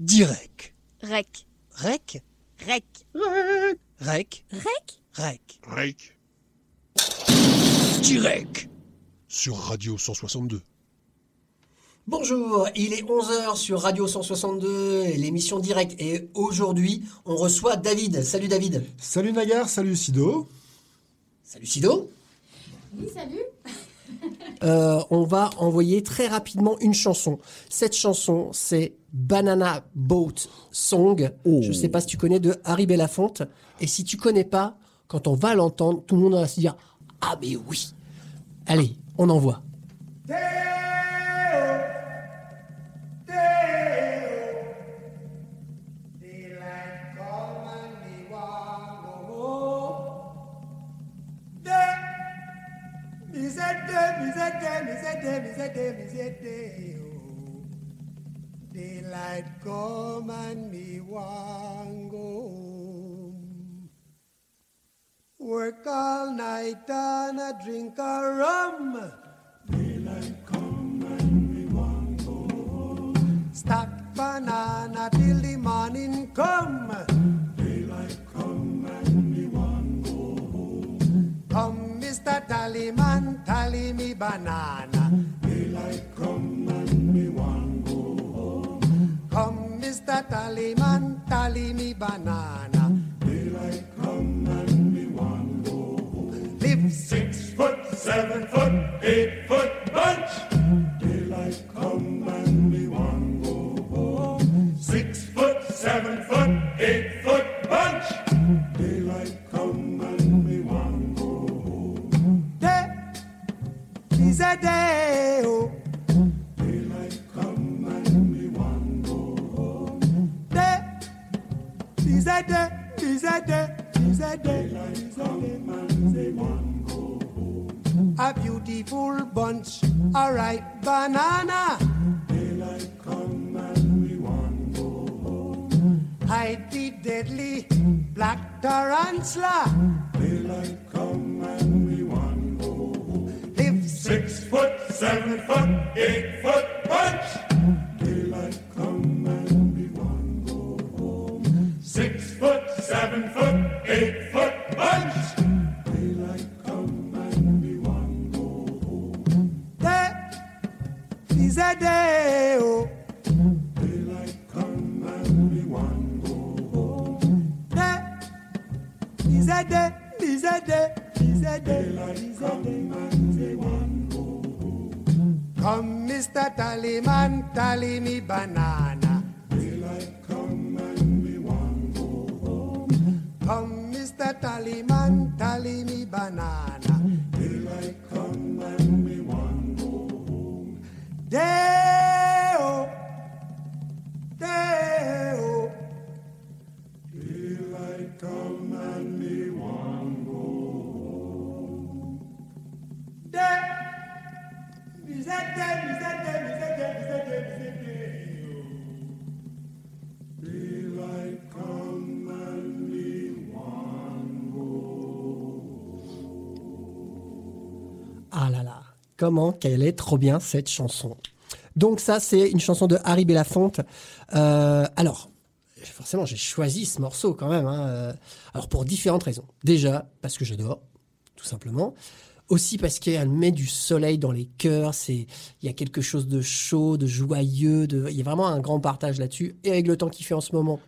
Direct. Rec. Rec. Rec? Rec. Rec. Rec? Rec. Direct. Sur Radio 162. Bonjour, il est 11h sur Radio 162, l'émission directe. Et aujourd'hui, on reçoit David. Salut David. Salut Nagar, salut Sido. Salut Sido. Oui, salut. Euh, on va envoyer très rapidement une chanson. Cette chanson, c'est Banana Boat Song. Je ne sais pas si tu connais de Harry Belafonte. Et si tu connais pas, quand on va l'entendre, tout le monde va se dire Ah, mais oui. Allez, on envoie. Oh. Daylight come and me want go home. Work all night and a drink a rum. Daylight come and me want go home. Stack banana till the morning come. Mr. Tallyman, tally me banana. Daylight come and me want go home. Come, Mr. Tallyman, tally me banana. Daylight come and me want go home. Live six foot, seven foot, eight foot bunch. Daylight come and me want go home. Six foot, seven is a day. Oh. Daylight come and me want go home. Day is a day. Is a day. Is a day. Daylight come and me want go home. A beautiful bunch, a ripe banana. Daylight come and we want go home. Hide the deadly black tarantula. Daylight seven foot, eight foot bunch. Comment qu'elle est trop bien cette chanson. Donc ça, c'est une chanson de Harry Belafonte. Euh, alors, forcément, j'ai choisi ce morceau quand même. hein, euh, alors pour différentes raisons. Déjà, parce que j'adore, tout simplement. Aussi parce qu'elle met du soleil dans les cœurs. C'est, il y a quelque chose de chaud, de joyeux. De, il y a vraiment un grand partage là-dessus. Et avec le temps qu'il fait en ce moment,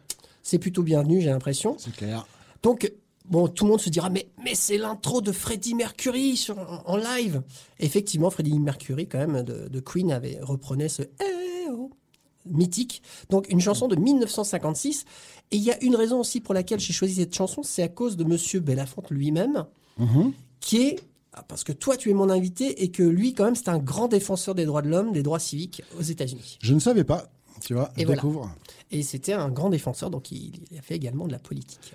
c'est plutôt bienvenu, j'ai l'impression. C'est clair. Donc, bon, tout le monde se dira, mais, mais c'est l'intro de Freddie Mercury sur, en, en live. Effectivement, Freddie Mercury, quand même, de, de Queen, avait reprenait ce Eh oh mythique. Donc, une chanson de 1956. Et il y a une raison aussi pour laquelle j'ai choisi cette chanson, c'est à cause de Monsieur Belafonte lui-même, qui est ah, parce que toi, tu es mon invité et que lui, quand même, c'est un grand défenseur des droits de l'homme, des droits civiques aux États-Unis. Je ne savais pas, tu vois, Et je voilà. découvre. Et c'était un grand défenseur, donc il, il a fait également de la politique.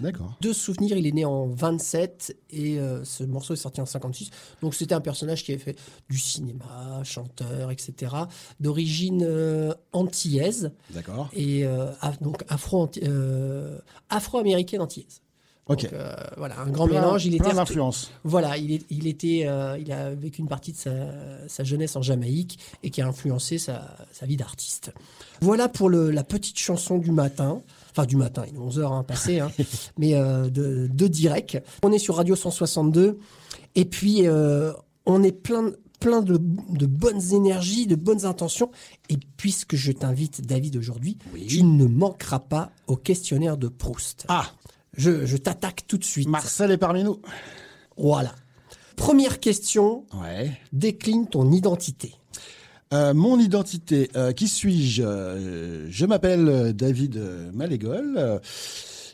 D'accord. De souvenir, il est né en 27 et euh, ce morceau est sorti en 56. Donc c'était un personnage qui avait fait du cinéma, chanteur, etc. D'origine euh, antillaise D'accord. et euh, af- donc afro afro-américaine antillaise. Ok. Euh, voilà, un grand Plein- mélange. Il plein était d'influences. voilà, il, est, il était, euh, il a vécu une partie de sa, sa jeunesse en Jamaïque et qui a influencé sa, sa vie d'artiste. Voilà pour le, la petite chanson du matin. Enfin, du matin, il est 11h hein, passé, hein, mais euh, de, de direct. On est sur Radio 162 et puis euh, on est plein, plein de, de bonnes énergies, de bonnes intentions. Et puisque je t'invite, David, aujourd'hui, tu ne manqueras pas au questionnaire de Proust. Ah, Je, je t'attaque tout de suite. Marcel est parmi nous. Voilà. Première question, Ouais. décline ton identité. Euh, mon identité, euh, qui suis-je Euh, Je m'appelle David Malégol.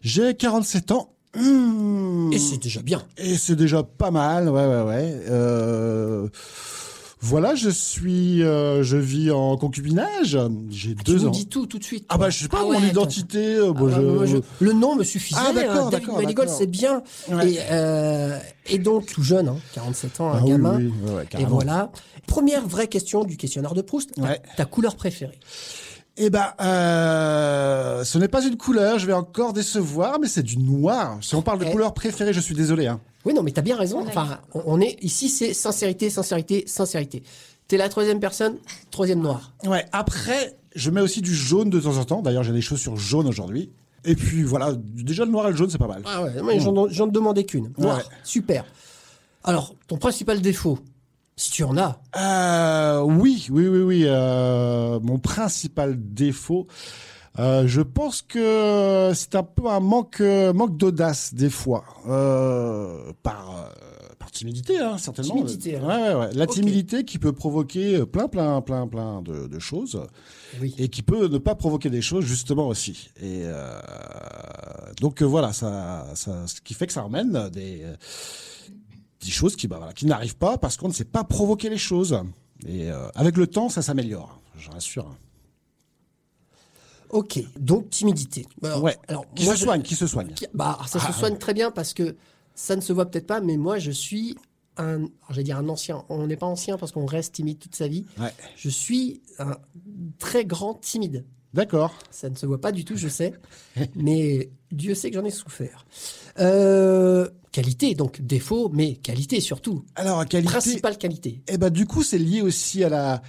J'ai 47 ans. Mmh. Et c'est déjà bien. Et c'est déjà pas mal, ouais, ouais, ouais. Voilà, je suis, euh, je vis en concubinage. J'ai Tu deux nous ans. dis tout tout de suite. Ah toi. bah je sais pas Ah mon identité. euh, bon, Ah, je- moi, je- Le nom me suffisait. Ah, d'accord, d'accord, c'est bien. Ouais. Et, euh, et donc, tout jeune, hein, 47 ans, un Ah oui, gamin. oui, ouais, ouais, et voilà. Première vraie question du questionnaire de Proust. Ta, couleur préférée? Eh ben, euh, ce n'est pas une couleur. Je vais encore décevoir, mais c'est du noir. Si on parle de Eh. couleur préférée, je suis désolé. Hein. Oui, non, mais t'as bien raison. Enfin, on, on est ici, c'est sincérité, sincérité, sincérité. T'es la troisième personne, troisième noir. Ouais. Après, je mets aussi du jaune de temps en temps. D'ailleurs, j'ai des chaussures jaunes aujourd'hui. Et puis voilà, déjà le noir et le jaune, c'est pas mal. Ah ouais, mais j'en j'en demandais qu'une. Noir, Ouais. super. Alors, ton principal défaut, si tu en as, Euh, oui, oui, oui, oui. euh, mon principal défaut, euh, je pense que c'est un peu un manque, euh, manque d'audace des fois, euh, par, par timidité, hein, certainement. Timidité, hein. Ouais, ouais, ouais. La timidité qui peut provoquer plein, plein, plein, plein de, de choses. oui. et qui peut ne pas provoquer des choses justement aussi. Et euh, donc voilà, ça, ça, ce qui fait que ça ramène des, des choses qui, bah, voilà, qui n'arrivent pas parce qu'on ne sait pas provoquer les choses. Et avec le temps, ça s'améliore, je rassure. Ok, donc timidité. Alors, ouais. Alors, qui moi, se je- soigne, qui se soigne? qui- Bah, ça se Ah, soigne très bien parce que ça ne se voit peut-être pas, mais moi, je suis un, alors, j'allais dire un ancien. On n'est pas ancien parce qu'on reste timide toute sa vie. Ouais. Je suis un très grand timide. D'accord. Ça ne se voit pas du tout, je sais, mais Dieu sait que j'en ai souffert. Euh, qualité, donc défaut, mais qualité surtout. Alors, qualité. Principale qualité. Eh ben, du coup, c'est lié aussi à la,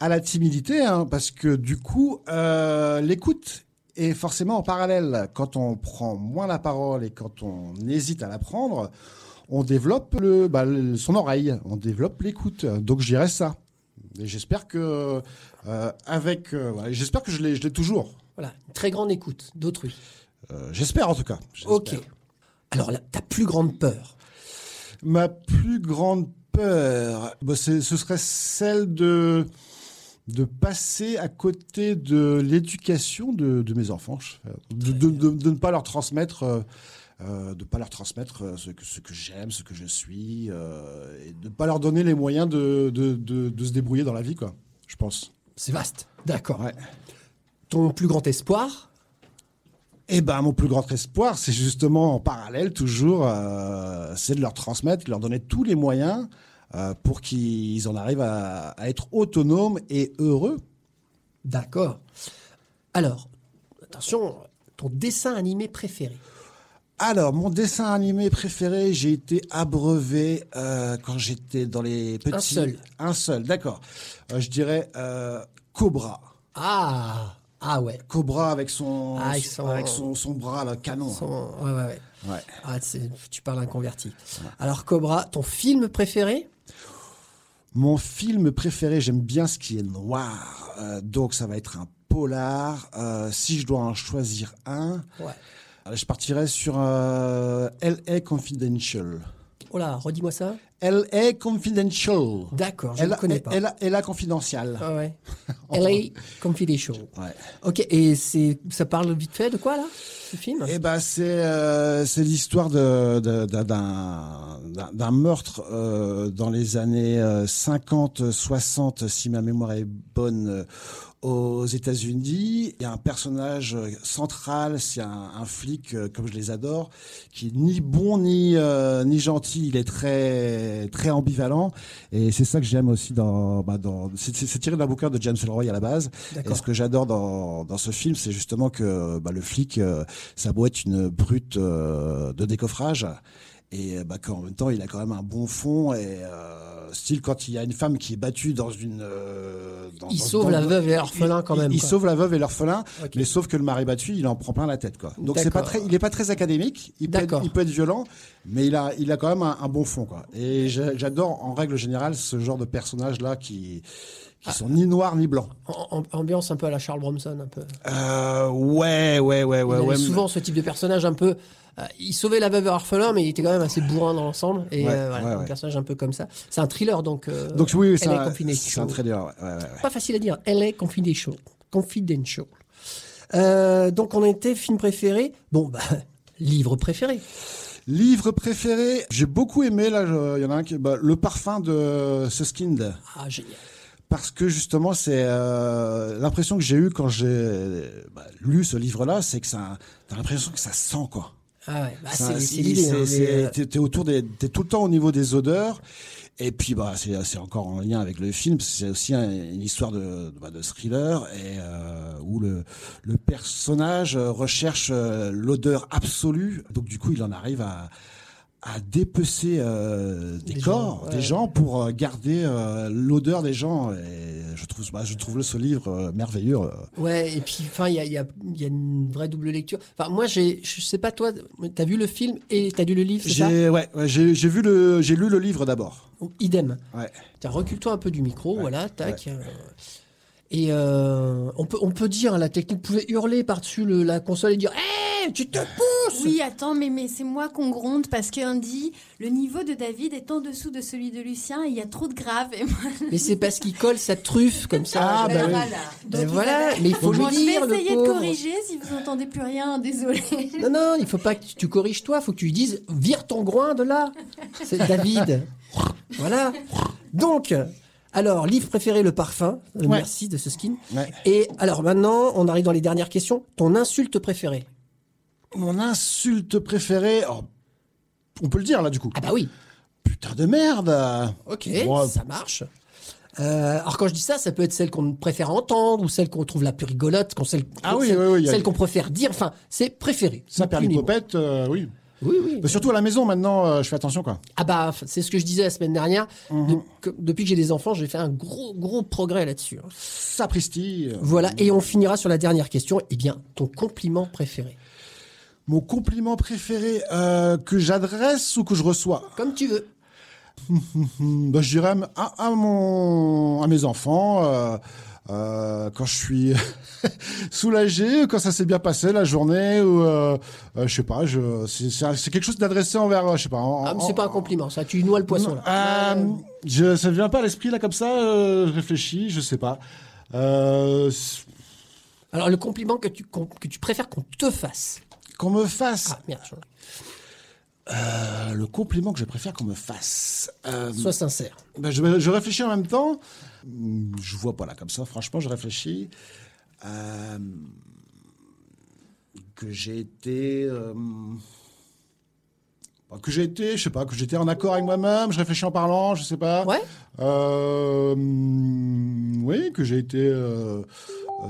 à la timidité, hein, parce que du coup, euh, l'écoute est forcément en parallèle. Quand on prend moins la parole et quand on hésite à la prendre, on développe le, bah, le- son oreille, on développe l'écoute. Donc, je dirais ça. Et j'espère que, euh, avec, euh, j'espère que je l'ai, je l'ai toujours. Voilà, une très grande écoute d'autrui. J'espère en tout cas. Ok. Alors, la- ta plus grande peur Ma plus grande peur, bah, ce serait celle de de passer à côté de l'éducation de, de mes enfants, je- de, de, de- de ne pas leur transmettre, euh, euh, de pas leur transmettre euh, ce que, ce que j'aime, ce que je suis, euh, et de ne pas leur donner les moyens de, de, de, de se débrouiller dans la vie, quoi. Je pense. C'est vaste. D'accord. Ouais. Ton plus grand espoir? Eh ben, mon plus grand espoir, c'est justement en parallèle toujours, euh, c'est de leur transmettre, de leur donner tous les moyens euh, pour qu'ils en arrivent à, à être autonomes et heureux. D'accord. Alors, attention, ton dessin animé préféré Alors, mon dessin animé préféré, j'ai été abreuvé euh, quand j'étais dans les petits. Un seul. Un seul, d'accord. Euh, je dirais euh, Cobra. Ah Ah ouais. Cobra avec son, Ah, avec son- avec son, son bras, le canon. Son- Ouais, ouais, ouais. Ouais. Ah, tu parles un converti. Alors, Cobra, ton film préféré? Mon film préféré, j'aime bien ce qui est noir. Euh, donc, ça va être un polar. Euh, si je dois en choisir un, Ouais. euh, je partirais sur euh, L.A. Confidential. Oh là, redis-moi ça. L.A. Confidential. D'accord, je ne L.A. connais pas. L.A. L.A. Confidential. Ah ouais. LA Confidential. Ouais. Ok, et c'est, ça parle vite fait de quoi là, ce film? Eh ben c'est euh, c'est l'histoire de de- d'un d'un meurtre euh, dans les années euh, 50 60 si ma mémoire est bonne euh, aux États-Unis. Il y a un personnage euh, central, c'est un, un flic euh, comme je les adore, qui est ni bon ni euh, ni gentil. Il est très très ambivalent. Et c'est ça que j'aime aussi dans, bah, dans c'est, tiré d'un bouquin de James Ellroy à la base. Et ce que j'adore dans, dans ce film, c'est justement que bah, le flic, euh, ça doit être une brute euh, de décoffrage. Et bah, qu'en même temps, il a quand même un bon fond. Et euh, style, quand il y a une femme qui est battue dans une. euh, dans- Il dans- sauve dans- la veuve et l'orphelin quand même. Il, quoi. sauve la veuve et l'orphelin, Ok. mais sauf que le mari battu, il en prend plein la tête, quoi. Donc c'est pas très, il est pas très académique. Il peut, être, il peut être violent, mais il a, il a quand même un, un bon fond, quoi. Et j'a- j'adore, en règle générale, ce genre de personnages là qui, qui sont ni noirs ni blancs. Ambiance un peu à la Charles Bronson, un peu. Euh, ouais, ouais, ouais, ouais, ouais. souvent ce type de personnage un peu. Euh, il sauvait la veuve et l'orphelin, mais il était quand même assez bourrin dans l'ensemble. Et Ouais, euh, voilà, ouais, un ouais. personnage un peu comme ça. C'est un thriller, donc. euh, Donc oui, c'est un, un ouais. Pas facile à dire. LA Confidential. Confidential. Euh, donc on était film préféré. Bon, bah, livre préféré. Livre préféré, j'ai beaucoup aimé là. Il y en a un qui, bah, le parfum de Suskind. Ah, génial. parce que justement c'est euh, l'impression que j'ai eue quand j'ai bah, lu ce livre-là, c'est que ça, t'as l'impression que ça sent quoi. Ah ouais, bah, c'est T'es autour des, t'es tout le temps au niveau des odeurs. Et puis bah c'est c'est encore en lien avec le film, c'est aussi un- une histoire de bah, de thriller et euh, où le le personnage recherche euh, l'odeur absolue. Donc du coup il en arrive à à dépecer euh, des, Des corps, gens, ouais. des gens pour euh, garder euh, l'odeur des gens. Et je trouve bah, je trouve ce livre merveilleux. Ouais, et puis enfin, il y a, il y, a, il y a une vraie double lecture. Enfin, moi, j'ai, je sais pas toi, t'as vu le film et t'as lu le livre, c'est ça? J'ai ouais, ouais, j'ai j'ai vu le j'ai lu le livre d'abord. Idem. Ouais. Tiens, recule-toi un peu du micro, voilà, tac. Et euh, on peut, on peut dire, la technique pouvait hurler par-dessus le- la console et dire, hé, tu te pousses. Oui, attends, mais, mais c'est moi qu'on gronde parce qu'on dit le niveau de David est en dessous de celui de Lucien et il y a trop de grave. Et moi, Mais c'est parce qu'il colle sa truffe comme ça. Ah, bah oui. Ben voilà, mais il faut le je vais dire, le essayer de corriger si vous entendez plus rien, désolé. Non, non, il faut pas que tu corriges toi, il faut que tu lui dises vire ton groin de là. C'est David. voilà. Donc, alors, livre préféré, le parfum. Euh, Ouais. Merci de ce skin. Ouais. Et alors maintenant, on arrive dans les dernières questions. Ton insulte préférée Mon insulte préférée, oh, on peut le dire là du coup. Ah bah oui. Putain de merde. Ok, ça marche. Euh, alors quand je dis ça, ça peut être celle qu'on préfère entendre ou celle qu'on trouve la plus rigolote, qu'on celle, Ah oui, celle, oui, oui, a- celle qu'on préfère dire. Enfin, c'est préféré. Ça perd l'hypopète, euh, oui. Oui, oui. Mais surtout à la maison maintenant, euh, je fais attention quoi. Ah bah, c'est ce que je disais la semaine dernière. Mhm. De- que- depuis que j'ai des enfants, j'ai fait un gros, gros progrès là-dessus. hein. Sapristi. euh, Voilà, et on finira sur la dernière question. Eh bien, ton compliment préféré. Mon compliment préféré euh, que j'adresse ou que je reçois? Comme tu veux. Bah, Je dirais à, à mon, à mes enfants. Euh, quand je suis soulagé, quand ça s'est bien passé la journée, ou euh, euh, je sais pas, je, c'est, quelque chose d'adressé envers, euh, je sais pas. en- Ah, mais en- c'est pas un compliment, ça. Tu noies le poisson, là. Je, ça ne vient pas à l'esprit là comme ça, je réfléchis, je sais pas. Alors, le compliment que tu, qu'on- que tu préfères qu'on te fasse. qu'on me fasse. Ah, merde, je- le compliment que je préfère qu'on me fasse. Sois sincère. ben, je, je réfléchis en même temps. Je vois pas là comme ça, franchement, je réfléchis. Euh, que j'ai été. euh, que j'ai été, je sais pas, que j'étais en accord avec moi-même, je réfléchis en parlant, je sais pas. Ouais Euh, oui, que j'ai été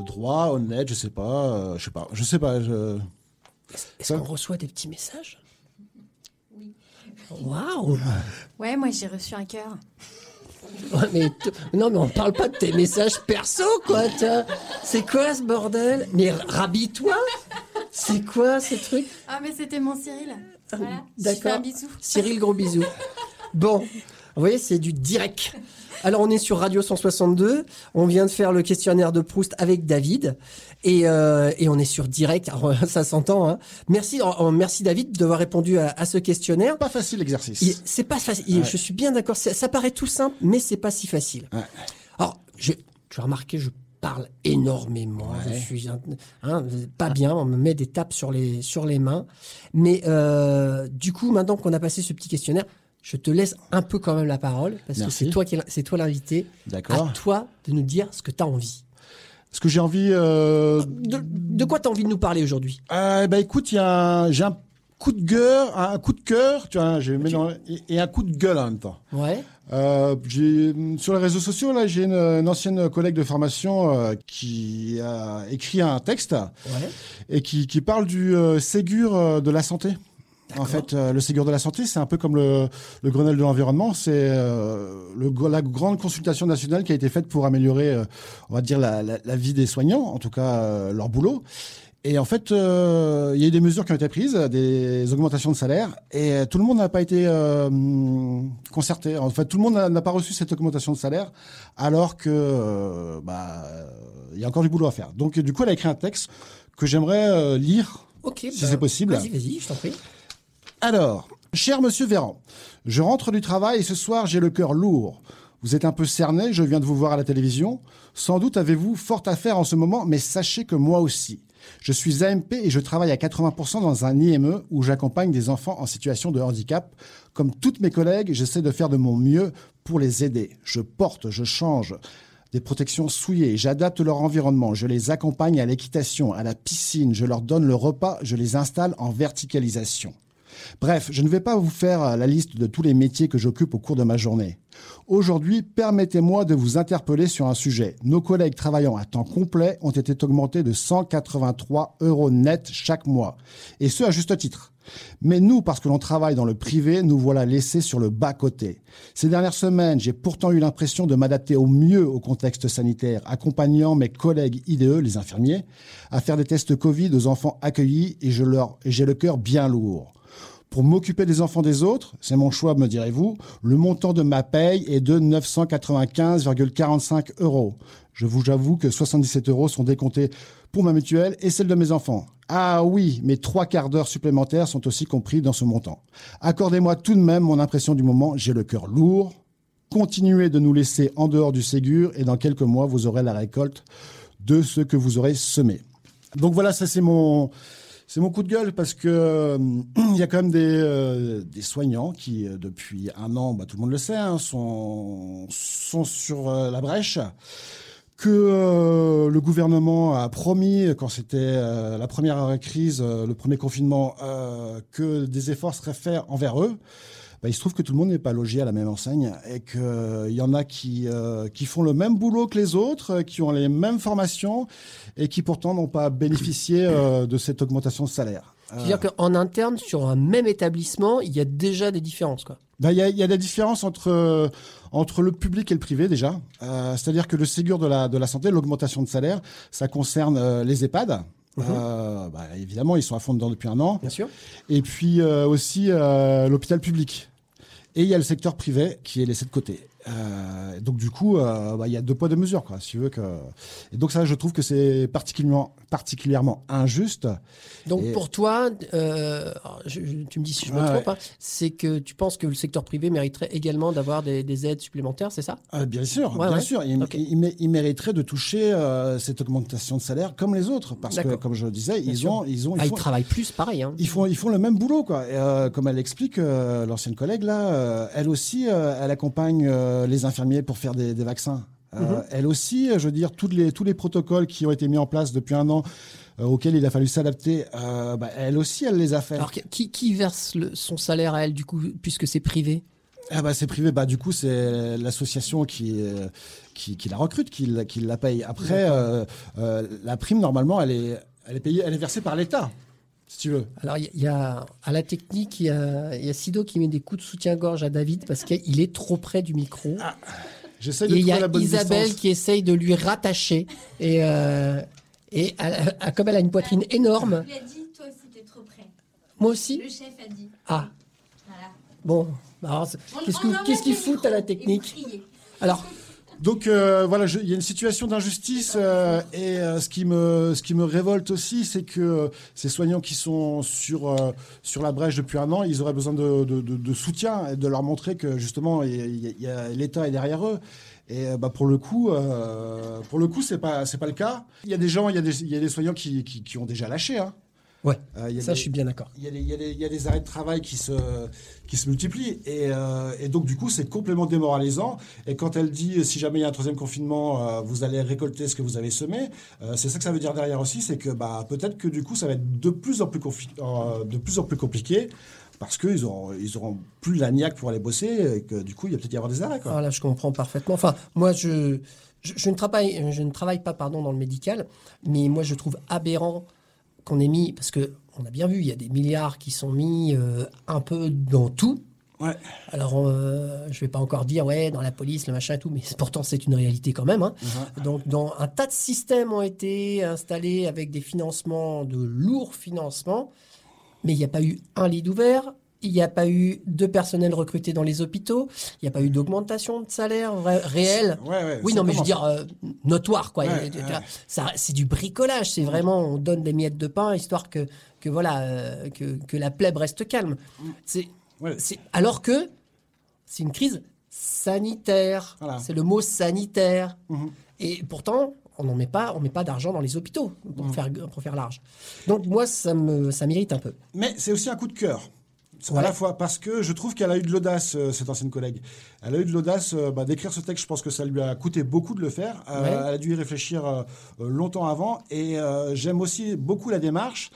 droit, honnête, je sais pas, euh, je sais pas, je sais pas. Je... Est-ce qu'on reçoit des petits messages? Oui. Waouh Ouais, moi j'ai reçu un cœur. Ouais, mais t- Non, mais on parle pas de tes messages perso, quoi. t'as- C'est quoi ce bordel? Mais rhabille-toi C'est quoi ces trucs Ah, mais c'était mon Cyril. Voilà, je fais D'accord. bisou. Cyril, gros bisous. Bon, vous voyez, c'est du direct. Alors, on est sur Radio 162. On vient de faire le questionnaire de Proust avec David. Et, euh, et on est sur direct. Alors, ça s'entend. Hein. Merci, oh, merci David d'avoir répondu à, à ce questionnaire. Pas facile l'exercice. C'est pas facile. Ouais. Je suis bien d'accord. Ça, ça paraît tout simple, mais c'est pas si facile. Ouais. Alors, je, tu as remarqué, je parle énormément. Je suis un- hein, pas bien. On me met des tapes sur les sur les mains. Mais euh, du coup, maintenant qu'on a passé ce petit questionnaire, je te laisse un peu quand même la parole parce que c'est toi qui est- c'est toi l'invité. D'accord. À toi de nous dire ce que tu as envie. Est-ce que j'ai envie euh, De, de quoi tu as envie de nous parler aujourd'hui? Euh, bah écoute, il y a j'ai un, coup de cœur, un coup de cœur, tu vois, j'ai mis dans- et, et un coup de gueule en même temps. Ouais. Euh, j'ai sur les réseaux sociaux là, j'ai une, une ancienne collègue de formation euh, qui a écrit un texte Ouais. et qui, qui parle du euh, Ségur de la santé. En fait, euh, le Ségur de la santé, c'est un peu comme le, le Grenelle de l'environnement. C'est euh, le, la grande consultation nationale qui a été faite pour améliorer, euh, on va dire, la, la, la vie des soignants, en tout cas euh, leur boulot. Et en fait, euh, il y a eu des mesures qui ont été prises, des augmentations de salaire, et euh, tout le monde n'a pas été euh, concerté. En fait, tout le monde n'a- pas reçu cette augmentation de salaire, alors que euh, bah, il y a encore du boulot à faire. Donc, du coup, elle a écrit un texte que j'aimerais euh, lire Ok. Si c'est possible. Vas-y, vas-y, je t'en prie. Alors, cher monsieur Véran, je rentre du travail et ce soir j'ai le cœur lourd. Vous êtes un peu cerné, je viens de vous voir à la télévision. Sans doute avez-vous fort à faire en ce moment, mais sachez que moi aussi. Je suis AMP et je travaille à 80% dans un IME où j'accompagne des enfants en situation de handicap. Comme toutes mes collègues, j'essaie de faire de mon mieux pour les aider. Je porte, je change des protections souillées, j'adapte leur environnement, je les accompagne à l'équitation, à la piscine, je leur donne le repas, je les installe en verticalisation. Bref, je ne vais pas vous faire la liste de tous les métiers que j'occupe au cours de ma journée. Aujourd'hui, permettez-moi de vous interpeller sur un sujet. Nos collègues travaillant à temps complet ont été augmentés de 183 euros net chaque mois. Et ce, à juste titre. Mais nous, parce que l'on travaille dans le privé, nous voilà laissés sur le bas-côté. Ces dernières semaines, j'ai pourtant eu l'impression de m'adapter au mieux au contexte sanitaire, accompagnant mes collègues IDE, les infirmiers, à faire des tests Covid aux enfants accueillis et j'ai le cœur bien lourd. Pour m'occuper des enfants des autres, c'est mon choix, me direz-vous, le montant de ma paye est de 995,45 euros. Je vous avoue que 77 euros sont décomptés pour ma mutuelle et celle de mes enfants. Ah oui, mes trois quarts d'heure supplémentaires sont aussi compris dans ce montant. Accordez-moi tout de même mon impression du moment, j'ai le cœur lourd. Continuez de nous laisser en dehors du Ségur et dans quelques mois, vous aurez la récolte de ce que vous aurez semé. Donc voilà, ça c'est mon, c'est mon coup de gueule parce que euh, il y a quand même des, euh, des soignants qui, euh, depuis un an, bah, tout le monde le sait, hein, sont, sont sur la brèche. Que le gouvernement a promis, quand c'était la première crise, le premier confinement, que des efforts seraient faits envers eux. Bah, il se trouve que tout le monde n'est pas logé à la même enseigne et qu'il y en a qui, euh, qui font le même boulot que les autres, euh, qui ont les mêmes formations et qui pourtant n'ont pas bénéficié euh, de cette augmentation de salaire. Euh, C'est-à-dire qu'en interne, sur un même établissement, il y a déjà des différences. Quoi. bah, Il y, a, il y a des différences entre, euh, entre le public et le privé déjà. Euh, C'est-à-dire que le Ségur de la, de la santé, l'augmentation de salaire, ça concerne euh, les EHPAD. Euh, bah, évidemment, ils sont à fond dedans depuis un an. Bien sûr. Et puis euh, aussi euh, l'hôpital public. Et il y a le secteur privé qui est laissé de côté. Euh, donc du coup, euh, bah, il y a deux poids deux mesures, quoi. Si tu veux que. Et donc ça, je trouve que c'est particulièrement particulièrement injuste. Donc Et- pour toi, euh, alors, je- je- tu me dis si je me trompe, hein, c'est que tu penses que le secteur privé mériterait également d'avoir des, des aides supplémentaires, c'est ça? Ah, bien sûr, Ouais, bien ouais. sûr. Il, mériterait de toucher cette augmentation de salaire comme les autres, parce que, comme je le disais, Bien ils sûr. ont, ils ont, Ah, ils ils font, travaillent plus, pareil. Hein. ils font, ils font le même boulot, quoi. Et, comme elle explique, euh, l'ancienne collègue là, elle aussi, elle accompagne les infirmiers pour faire des, des vaccins. Euh, Mhm. Elle aussi, euh, je veux dire, toutes les, tous les protocoles qui ont été mis en place depuis un an, euh, auxquels il a fallu s'adapter, euh, bah, elle aussi, elle les a fait. Alors qui, qui verse le- son salaire à elle, du coup, puisque c'est privé? Ah bah c'est privé, bah du coup c'est l'association qui, euh, qui qui la recrute, qui, la- qui la paye. Après euh, euh, la prime normalement elle est elle est payée, elle est versée par l'État, si tu veux. Alors, il y, a à la technique, il y a, il y a Sido qui met des coups de soutien-gorge à David parce qu'il est trop près du micro. J'essaie de et il y a Isabelle distance. qui essaye de lui rattacher. Et, euh, et elle- comme elle a une poitrine énorme, Tu l'as dit, toi aussi, t'es trop près. moi aussi. Le chef a dit. Ah, Voilà. bon. Qu'est-ce le foutent à la technique. Alors, Donc euh, voilà, il y a une situation d'injustice euh, et euh, ce qui me ce qui me révolte aussi, c'est que ces soignants qui sont sur sur la brèche depuis un an, ils auraient besoin de, soutien et de leur montrer que justement l'État est derrière eux. Et bah pour le coup, pour le coup, c'est pas c'est pas le cas. Il y a des gens, il y a des il y a des soignants qui qui, qui ont déjà lâché. Hein. Ouais, Euh, il y a ça des- je suis bien d'accord. il y, a des, y y a arrêts de travail qui se, qui se multiplient. Et, euh, et donc, du coup, c'est complètement démoralisant. Et quand elle dit, si jamais il y a un troisième confinement, euh, vous allez récolter ce que vous avez semé, c'est ça que ça veut dire derrière aussi, c'est que bah, peut-être que du coup, ça va être de plus en plus, confi- de plus, en plus compliqué. Parce qu'ils auront, ils auront plus la niaque pour aller bosser, et que du coup, il y a peut-être y avoir des arrêts. Quoi. Voilà, je comprends parfaitement. Enfin, moi, je, je, je ne travaille, je ne travaille pas pardon, dans le médical, mais moi, je trouve aberrant qu'on ait mis, parce que on a bien vu, il y a des milliards qui sont mis euh, un peu dans tout. Ouais. Alors, euh, je vais pas encore dire, ouais, dans la police, le machin et tout, mais pourtant, c'est une réalité quand même. hein. Donc, dans un tas de systèmes ont été installés avec des financements, de lourds financements, mais il n'y a pas eu un lit ouvert, il n'y a pas eu de personnel recruté dans les hôpitaux, il n'y a pas eu d'augmentation de salaire ré- réelle. Ouais, ouais, Oui, non, mais je veux dire euh, notoire, quoi. Ouais, ça, c'est du bricolage. C'est vraiment, on donne des miettes de pain histoire que, que voilà, euh, que, que la plèbe reste calme. C'est, Ouais. c'est, alors que c'est une crise sanitaire. Voilà. C'est le mot sanitaire. Mhm. Et pourtant, on n'en met pas, on met pas d'argent dans les hôpitaux pour Mhm. faire pour faire large. Donc moi, ça me, ça m'irrite un peu. Mais c'est aussi un coup de cœur. Ouais. À la fois parce que je trouve qu'elle a eu de l'audace, euh, cette ancienne collègue. Elle a eu de l'audace euh, bah, d'écrire ce texte. Je pense que ça lui a coûté beaucoup de le faire. Euh, Ouais. Elle a dû y réfléchir longtemps avant. Et j'aime aussi beaucoup la démarche.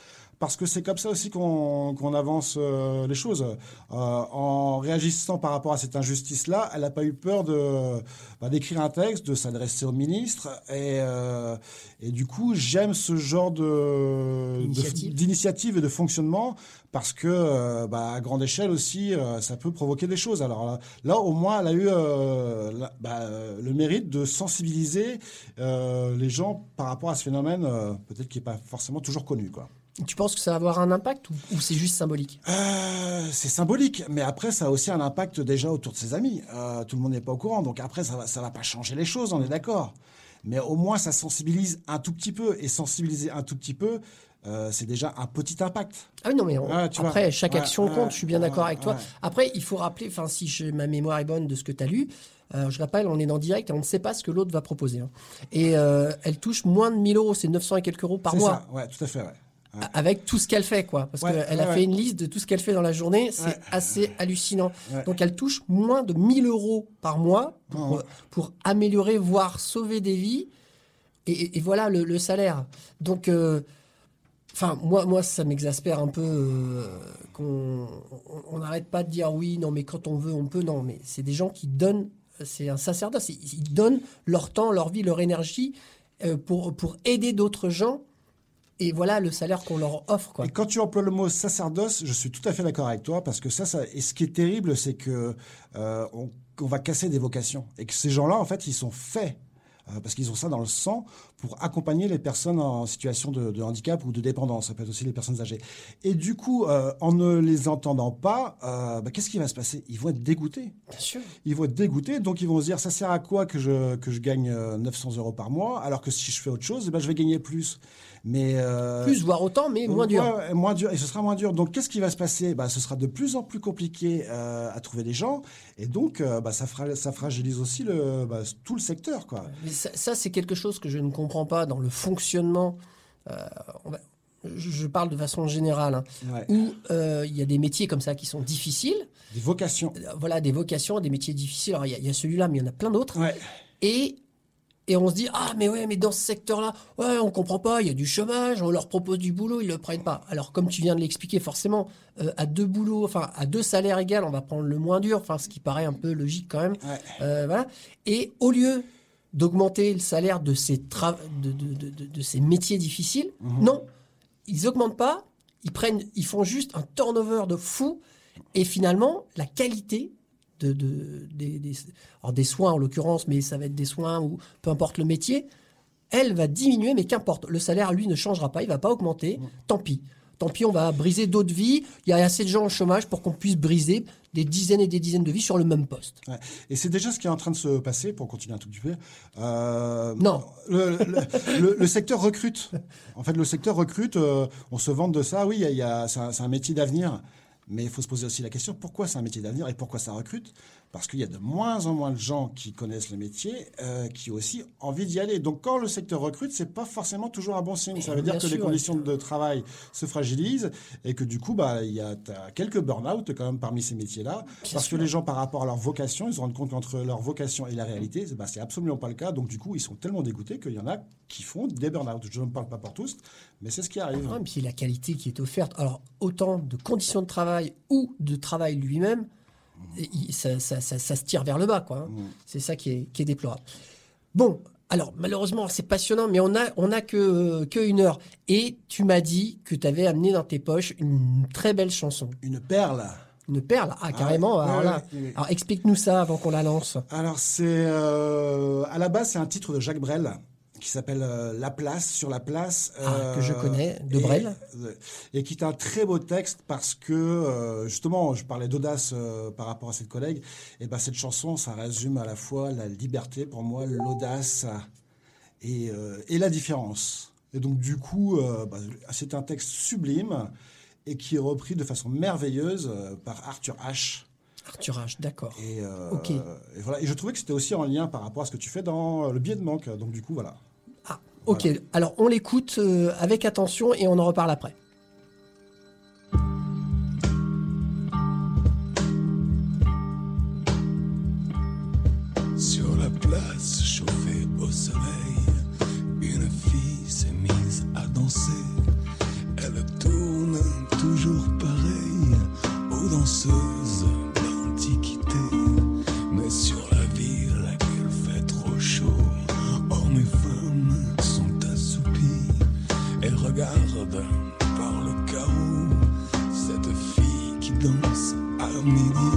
Parce que c'est comme ça aussi qu'on avance euh, les choses. Euh, en réagissant par rapport à cette injustice-là, elle n'a pas eu peur de bah, d'écrire un texte, de s'adresser au ministre. Et, euh, et du coup, j'aime ce genre de d'initiative et de fonctionnement parce que bah, à grande échelle aussi, ça peut provoquer des choses. Alors là, là, au moins, elle a eu la- bah, le mérite de sensibiliser les gens par rapport à ce phénomène, peut-être qui n'est pas forcément toujours connu, quoi. Tu penses que ça va avoir un impact ou, ou c'est juste symbolique? Euh, c'est symbolique, mais après ça a aussi un impact déjà autour de ses amis. Euh, tout le monde n'est pas au courant, donc après ça va, ça va pas changer les choses, on est d'accord. Mais au moins ça sensibilise un tout petit peu, et sensibiliser un tout petit peu, euh, c'est déjà un petit impact. Ah oui, non, mais on- vois. après, chaque action ouais, compte, je suis bien ouais, d'accord avec toi. Après, il faut rappeler, enfin, si je- ma mémoire est bonne de ce que tu as lu, euh, je rappelle, on est dans direct et on ne sait pas ce que l'autre va proposer. hein. Et euh, elle touche moins de 1000 euros, c'est 900 et quelques euros par C'est mois, ça, ouais, tout à fait, ouais. Avec tout ce qu'elle fait, quoi. Parce Ouais, qu'elle ouais, a ouais. fait une liste de tout ce qu'elle fait dans la journée, c'est assez hallucinant. Donc, elle touche moins de 1000 euros par mois pour, améliorer, voire sauver des vies. Et, et- et voilà le, le salaire. Donc, euh, Enfin, moi, moi, ça m'exaspère un peu euh, qu'on on- on n'arrête pas de dire oui, non, mais quand on veut, on peut. Non, mais c'est des gens qui donnent, c'est un sacerdoce, ils, ils donnent leur temps, leur vie, leur énergie euh, pour, pour aider d'autres gens. Et voilà le salaire qu'on leur offre. Quand tu emploies le mot sacerdoce, je suis tout à fait d'accord avec toi parce que ça, et ce qui est terrible, c'est que euh, on va casser des vocations et que ces gens-là, en fait, ils sont faits euh, parce qu'ils ont ça dans le sang pour accompagner les personnes en situation de, de handicap ou de dépendance. Ça peut être aussi les personnes âgées. Et du coup, euh, en ne les entendant pas, euh, bah, qu'est-ce qui va se passer? Ils vont être dégoûtés. Bien sûr. Ils vont être dégoûtés, donc ils vont se dire ça sert à quoi que je, que je gagne euh, 900 euros par mois? Alors que si je fais autre chose, eh ben, je vais gagner plus. Mais euh, Plus, voire autant, mais moins dur. Ouais, moins dur. Et ce sera moins dur. Donc, qu'est-ce qui va se passer? Bah, Ce sera de plus en plus compliqué euh, à trouver des gens. Et donc, euh, bah, ça, fra- ça fragilise aussi le, bah, tout le secteur. Quoi. Mais ça, ça, c'est quelque chose que je ne comprends pas dans le fonctionnement. euh, on va- je, parle de façon générale, hein, Ouais. où euh, il y a des métiers comme ça qui sont difficiles. Des vocations. Euh, Voilà, des vocations, des métiers difficiles. Alors, il y a, celui-là, mais il y en a plein d'autres. Ouais. Et, et on se dit, ah, mais ouais, mais dans ce secteur-là, ouais, on comprend pas, il y a du chômage, on leur propose du boulot, ils le prennent pas. Alors, comme tu viens de l'expliquer, forcément, euh, à deux boulots, enfin, à deux salaires égaux, on va prendre le moins dur, enfin, ce qui paraît un peu logique quand même. Ouais. Euh, voilà. Et au lieu d'augmenter le salaire de ces, tra- de, de, de, de- ces métiers difficiles, non, ils augmentent pas, ils prennent, ils font juste un turnover de fou, et finalement, la qualité de, de- des, des- alors des soins en l'occurrence, mais ça va être des soins ou peu importe le métier, elle va diminuer, mais qu'importe, le salaire, lui, ne changera pas, il va pas augmenter, tant pis. Tant pis, on va briser d'autres vies. Il y a assez de gens au chômage pour qu'on puisse briser des dizaines et des dizaines de vies sur le même poste. Ouais. Et c'est déjà ce qui est en train de se passer, pour continuer un tout petit peu. Euh, Non. Le, le- le- le secteur recrute. En fait, le secteur recrute. euh, on se vante de ça. Oui, il y a- il y a- c'est un, c'est un métier d'avenir. Mais il faut se poser aussi la question pourquoi c'est un métier d'avenir et pourquoi ça recrute? Parce qu'il y a de moins en moins de gens qui connaissent le métier, euh, qui ont aussi envie d'y aller. Donc quand le secteur recrute, c'est pas forcément toujours un bon signe. Ça veut dire que les conditions de travail se fragilisent et que du coup, bah, il y a quelques burn-out quand même parmi ces métiers-là, parce que les gens, par rapport à leur vocation, ils se rendent compte qu'entre leur vocation et la réalité, bah, c'est absolument pas le cas. Donc du coup, ils sont tellement dégoûtés qu'il y en a qui font des burn-out. Je ne parle pas pour tous, mais c'est ce qui arrive. Ouais, puis la qualité qui est offerte. Alors, autant de conditions de travail ou de travail lui-même, et ça, ça- ça- ça se tire vers le bas. quoi. hein. C'est ça qui est, qui est déplorable. Bon, alors malheureusement, c'est passionnant, mais on a, on a que, que une heure. Et tu m'as dit que tu avais amené dans tes poches une très belle chanson. Une perle. Une perle? Ah, carrément. ouais, alors ouais, là, ouais, ouais. alors explique-nous ça avant qu'on la lance. Alors c'est euh, à la base c'est un titre de Jacques Brel qui s'appelle euh, La place sur la place Ah, que je connais, de Brel. et qui est un très beau texte parce que euh, justement je parlais d'audace euh, par rapport à cette collègue et ben cette chanson ça résume à la fois la liberté pour moi l'audace et, euh, et la différence et donc du coup euh, bah, c'est un texte sublime et qui est repris de façon merveilleuse euh, par Arthur H. Arthur H, d'accord. Et, euh, et voilà. Et je trouvais que c'était aussi en lien par rapport à ce que tu fais dans euh, le billet de manque. Donc du coup, voilà. Ok. Alors, on l'écoute euh, avec attention et on en reparle après. Sur la place chauffée au soleil, une fille s'est mise à danser. Elle tourne toujours pareille aux danseuses et regardent par le carreau cette fille qui danse à midi.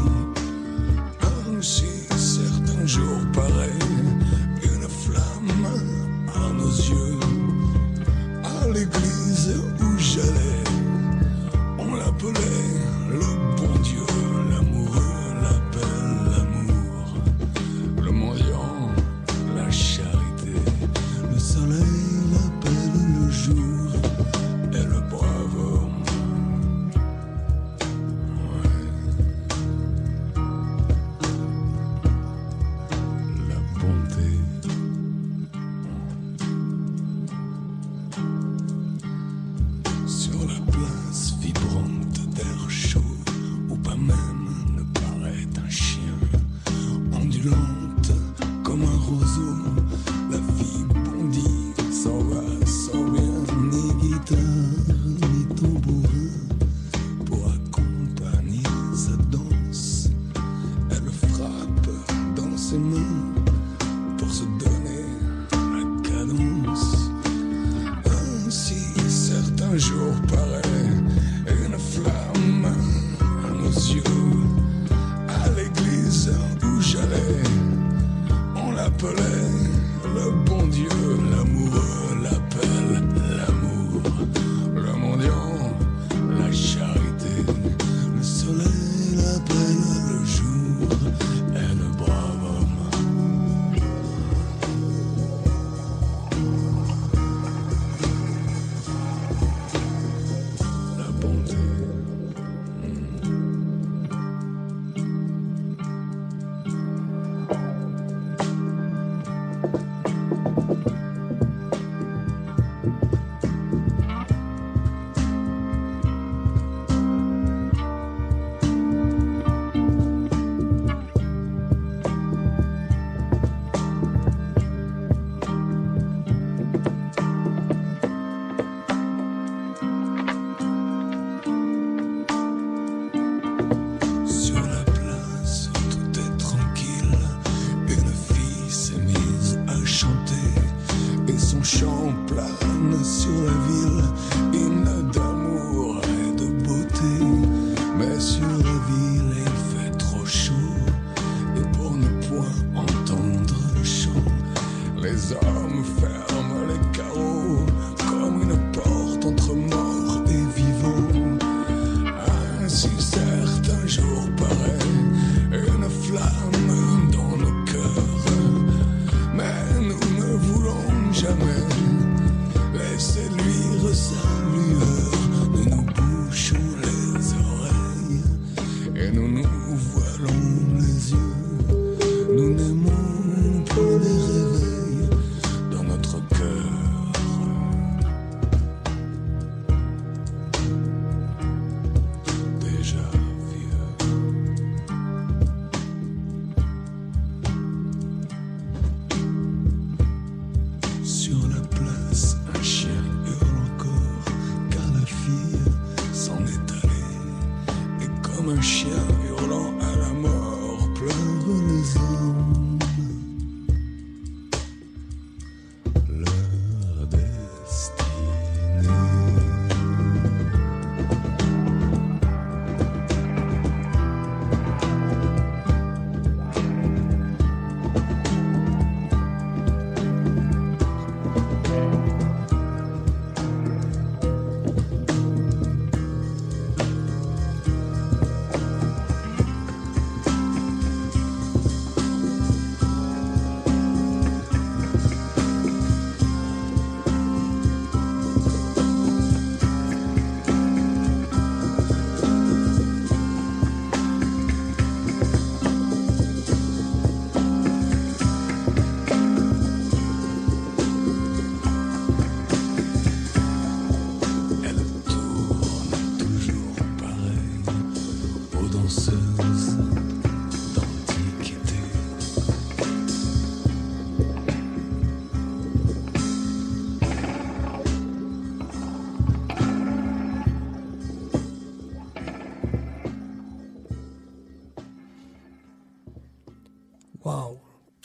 plane sur la ville.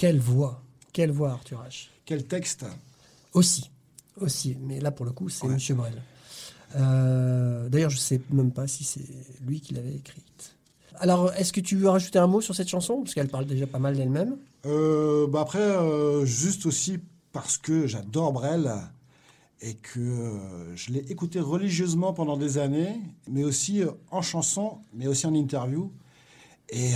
Quelle voix, quelle voix, Arthur H. Quel texte Aussi, aussi, mais là pour le coup, c'est Ouais. Monsieur Brel. Euh, D'ailleurs, je sais même pas si c'est lui qui l'avait écrite. Alors, est-ce que tu veux rajouter un mot sur cette chanson? Parce qu'elle parle déjà pas mal d'elle-même. Euh, bah après, euh, juste aussi parce que j'adore Brel et que je l'ai écouté religieusement pendant des années, mais aussi en chanson, mais aussi en interview. Et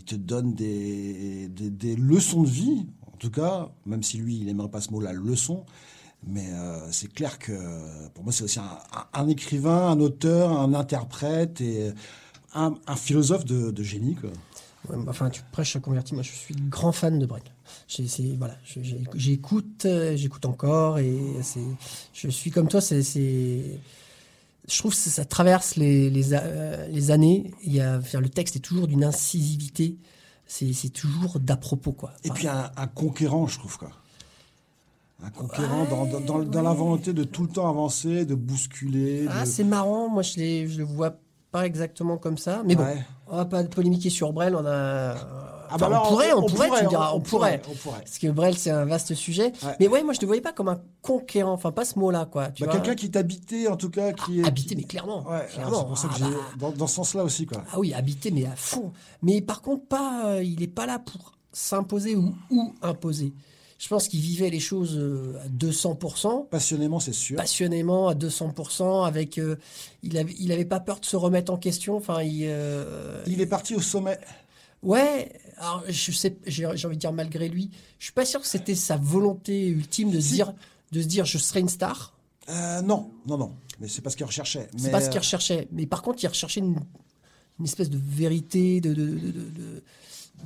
il te donne des, des, leçons de vie, en tout cas, même si lui, il n'aimerait pas ce mot, la leçon. Mais euh, c'est clair que pour moi, c'est aussi un, écrivain, un auteur, un interprète et un, philosophe de, génie. Quoi. Enfin, tu prêches à convertir. Moi, je suis grand fan de Brel. Voilà, j'écoute, euh, j'écoute encore, et je suis comme toi. C'est- je trouve que ça, traverse les, euh, les années. Il y a, le texte est toujours d'une incisivité. C'est, toujours d'à propos, quoi. Et puis un, un conquérant, je trouve, quoi. Un conquérant dans, dans, dans- dans la volonté de tout le temps avancer, de bousculer. Ah, de- c'est marrant. Moi, je ne je le vois pas exactement comme ça. Mais bon, Ouais. on va pas polémiquer sur Brel. On a. Ah bah on pourrait, on, pourrait, tu me diras, on, on pourrait. On pourrait. Parce que Brel, c'est un vaste sujet. Ouais. Mais ouais, moi, je ne te voyais pas comme un conquérant. Enfin, pas ce mot-là, quoi. Tu Bah, Quelqu'un qui t'habitait, en tout cas, qui est. Habité, qui- mais clairement. Ouais, clairement. c'est pour ça que Ah, j'ai. bah, Dans, dans ce sens-là aussi, quoi. ah oui, habité, mais à fond. Mais par contre, pas, euh, il n'est pas là pour s'imposer ou, ou imposer. Je pense qu'il vivait les choses euh, à 200%. Passionnément, c'est sûr. passionnément à 200% avec euh, il avait il avait pas peur de se remettre en question enfin il euh, Il est parti au sommet. Ouais alors je sais j'ai j'ai envie de dire malgré lui je suis pas sûr que c'était sa volonté ultime de se dire de se dire je serai une star Euh, non, non, non. Mais c'est pas ce qu'il recherchait. c'est Mais, pas ce qu'il euh, recherchait mais par contre il recherchait une, une espèce de vérité de de, de, de- de-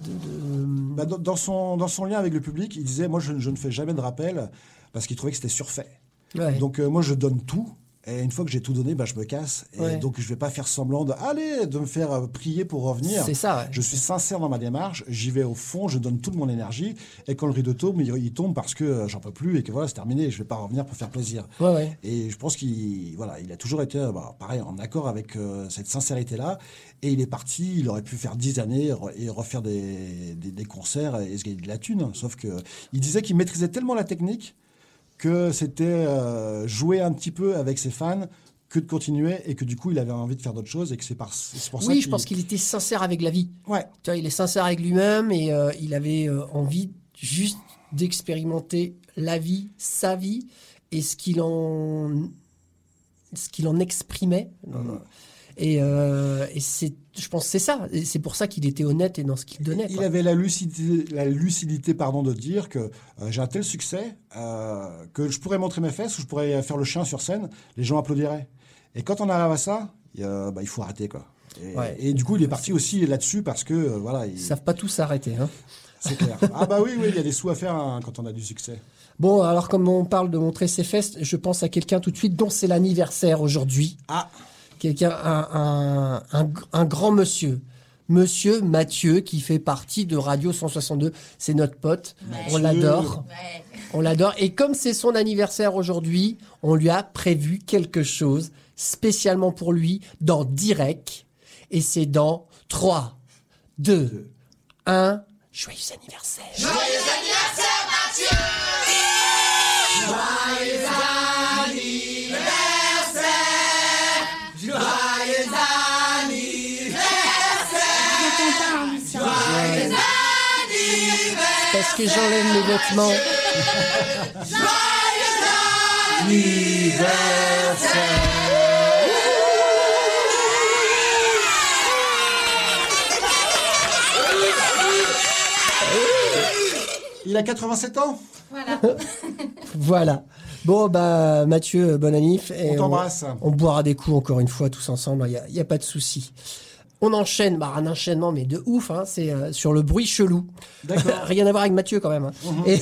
de- de- bah, dans, son, dans son lien avec le public, il disait Moi, je, ne- je ne fais jamais de rappel parce qu'il trouvait que c'était surfait. ouais. Donc euh, moi je donne tout et une fois que j'ai tout donné, bah, je me casse et Ouais. donc je vais pas faire semblant de allez de me faire euh, prier pour revenir. c'est ça ouais. Je suis sincère dans ma démarche, j'y vais au fond, je donne toute mon énergie et quand le rideau tombe, il, il tombe parce que euh, j'en peux plus et que voilà c'est terminé, je vais pas revenir pour faire plaisir. ouais ouais Et je pense qu'il voilà, il a toujours été euh, bah, pareil en accord avec euh, cette sincérité là et il est parti, il aurait pu faire dix années et refaire des, des, des concerts et se gagner de la thune, sauf que il disait qu'il maîtrisait tellement la technique que c'était euh, jouer un petit peu avec ses fans que de continuer et que du coup il avait envie de faire d'autres choses et que c'est par- c'est pour ça oui je pense qu'il était sincère avec la vie. Ouais. Tu vois, il est sincère avec lui-même et euh, il avait euh, envie juste d'expérimenter la vie, sa vie et ce qu'il en, ce qu'il en exprimait. Et, euh, et c'est, je pense que c'est ça. Et c'est pour ça qu'il était honnête et dans ce qu'il donnait. Il quoi. avait la lucidité, la lucidité pardon, de dire que euh, j'ai un tel succès euh, que je pourrais montrer mes fesses ou je pourrais faire le chien sur scène, les gens applaudiraient. Et quand on arrive à ça, bah, il faut arrêter. Quoi. Et, Ouais. et du coup, il est parti aussi là-dessus parce que, voilà, il- Ils savent pas tous s'arrêter. Hein. c'est clair. ah bah oui, oui, il y a des sous à faire hein, quand on a du succès. Bon, alors comme on parle de montrer ses fesses, je pense à quelqu'un tout de suite dont c'est l'anniversaire aujourd'hui. Ah, quelqu'un, un, un, un, un grand monsieur. Monsieur Mathieu, qui fait partie de Radio 162. C'est notre pote. On l'adore. Ouais. On l'adore. Et comme c'est son anniversaire aujourd'hui, on lui a prévu quelque chose spécialement pour lui dans Direct. Et c'est dans 3, 2, 1. Joyeux anniversaire. Parce que j'enlève mes vêtements. Il a 87 ans? Voilà. Voilà. Bon, bah, Mathieu, bon anniv. Et On t'embrasse. On, boira des coups encore une fois tous ensemble, il n'y a pas de souci. On enchaîne, bah, un enchaînement, mais de ouf, hein, c'est euh, sur le bruit chelou. D'accord. Rien à voir avec Mathieu quand même. hein. Et,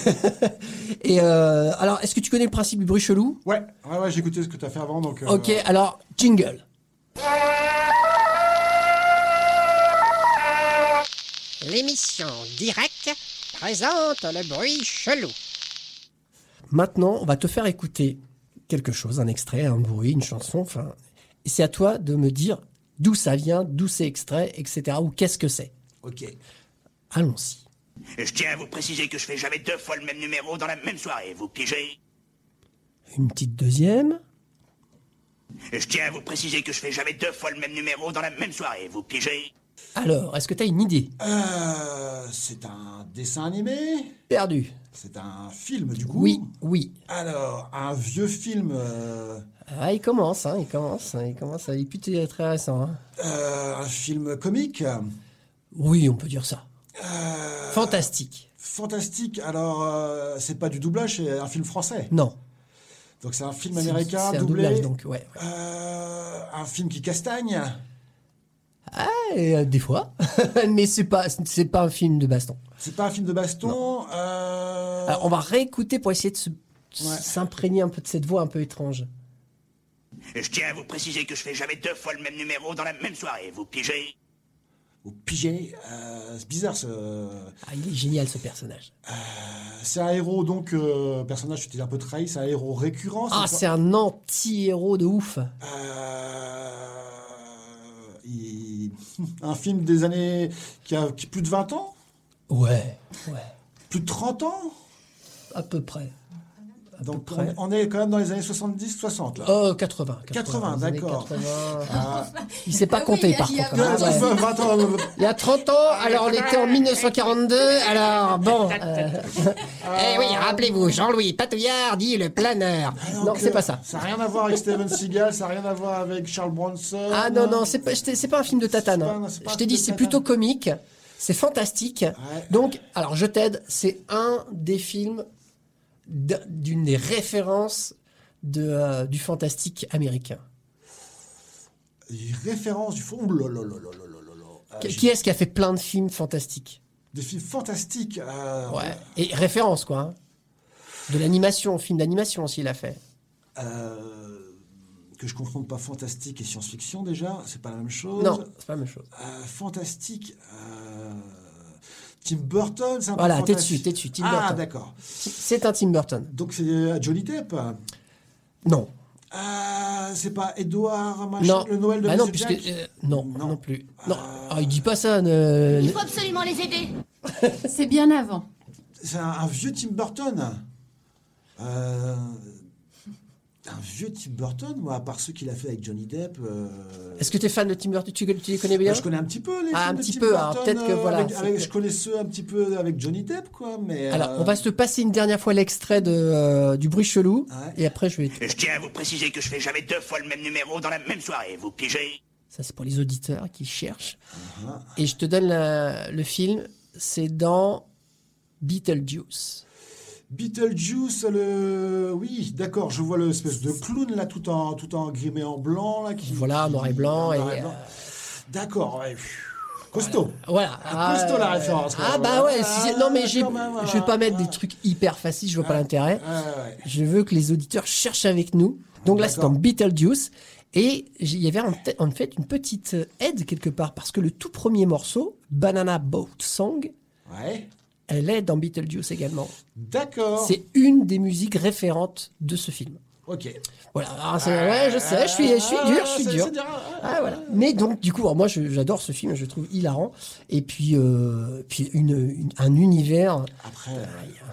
et, euh, alors, est-ce que tu connais le principe du bruit chelou? Ouais, ouais, ouais j'ai écouté ce que tu as fait avant. Donc, euh, Ok, alors, jingle. L'émission directe présente le bruit chelou. Maintenant, on va te faire écouter quelque chose, un extrait, un bruit, une chanson, enfin. C'est à toi de me dire d'où ça vient, d'où c'est extrait, etc. ou qu'est-ce que c'est. Ok. Allons-y. Je tiens à vous préciser que je fais jamais deux fois le même numéro dans la même soirée, vous pigez Une petite deuxième. Je tiens à vous préciser que je fais jamais deux fois le même numéro dans la même soirée, vous pigez Alors, est-ce que tu as une idée? Euh, c'est un dessin animé? Perdu. C'est un film, du coup? Oui, oui. Alors, un vieux film. euh, Ah, il commence, hein, il commence, hein, il commence, il est plutôt très récent. hein. euh, un film comique? Oui, on peut dire ça. Fantastique. Fantastique. Alors, c'est pas du doublage, c'est un film français? Non. Donc, c'est un film américain C'est un doublé? doublage, donc, ouais. ouais. Un film qui castagne? Euh, des fois. Mais c'est pas, c'est pas un film de baston. C'est pas un film de baston. Euh, Alors, on va réécouter pour essayer de Ouais. s'imprégner un peu de cette voix un peu étrange. Je tiens à vous préciser que je fais jamais deux fois le même numéro dans la même soirée, vous pigez Au pigé. euh, c'est bizarre ce. Ah, il est génial ce personnage. C'est un héros, donc, euh, personnage, tu t'es un peu trahi, c'est un héros récurrent. Ah, c'est un anti-héros de ouf. Euh, Un film des années. qui a qui- plus de 20 ans? Ouais, ouais, Plus de 30 ans? À peu près. Donc, peu on, près. on est quand même dans les années 70-60, là. Oh, 80. 80, les années d'accord. 80. Ah. Il s'est pas Ah oui, compté il y a- par il y a contre. Ouais, hein, ça ouais. fait 20 ans, euh, Il y a 30 ans, alors on était en 1942, alors bon. euh, Eh oui, rappelez-vous, Jean-Louis Patouillard dit le planeur. non, donc, c'est euh, pas ça. Ça n'a rien à voir avec Steven Seagal, ça n'a rien à voir avec Charles Bronson. Ah non, non, c'est pas, pas un film de tatane. Hein. pas- c'est pas Je t'ai dit, c'est plutôt comique, c'est fantastique. Donc, alors je t'aide, c'est un des films d'une des références de, euh, du fantastique américain Les références du... Qui, est-ce qui a fait plein de films fantastiques? Des films fantastiques. Ah, ouais, et références, quoi. Hein. De l'animation, film d'animation aussi, il a fait. Euh, que je comprends pas fantastique et science-fiction déjà, c'est pas la même chose. Non, c'est pas la même chose. Euh, fantastique. Tim Burton, c'est un peu Voilà, t'es dessus, t'es dessus, Tim ah, Burton. d'accord. C'est un Tim Burton. Donc c'est euh, Johnny Depp. Non. Ah, c'est pas Edouard machin, Non. le Noël de Bah non, puisque. Euh, non, Non. non, plus. Non. Ah, il dit pas ça. ne- Il faut absolument les aider. C'est bien avant. C'est un, un vieux Tim Burton. Euh, un vieux Tim Burton, moi, à part ceux qu'il a fait avec Johnny Depp. euh, Est-ce que tu es fan de Tim Burton? Tu, tu les connais bien? Bah, je connais un petit peu les Ah, films un de petit Tim peu, alors Burton, peut-être que euh, voilà, avec- c'est avec- que- je connais ceux un petit peu avec Johnny Depp, quoi. Mais Alors, euh, on va se passer une dernière fois l'extrait de, euh, du bruit chelou. Ouais. Et après, je vais. Je tiens à vous préciser que je fais jamais deux fois le même numéro dans la même soirée, vous pigez Ça, c'est pour les auditeurs qui cherchent. Uh-huh. Et je te donne la- le film. C'est dans Beetlejuice. Beetlejuice, le. Oui, d'accord, je vois l'espèce de clown là, tout en, tout en grimé en blanc. Là, qui, Voilà, noir et blanc. et, euh, D'accord, ouais. Costaud. Voilà. Ah, costaud, la référence, Ah bah ouais. Ah, si non mais j'ai- quand même, je vais pas mettre des trucs hyper faciles. Je vois pas l'intérêt. Je veux que les auditeurs cherchent avec nous. Donc là, c'est D'accord. Beetlejuice. Et il y avait en, en fait une petite aide quelque part. Parce que le tout premier morceau, Banana Boat Song, Ouais. Elle est dans Beetlejuice également. D'accord. C'est une des musiques référentes de ce film. Ok. Voilà. Alors, c'est- ouais, je sais, je suis, je suis dur, je suis Ah, dur. dur. Ah, voilà. Mais donc, du coup, alors, moi, j'adore ce film, je le trouve hilarant. Et puis, euh, puis une, une- un univers, Après, un euh,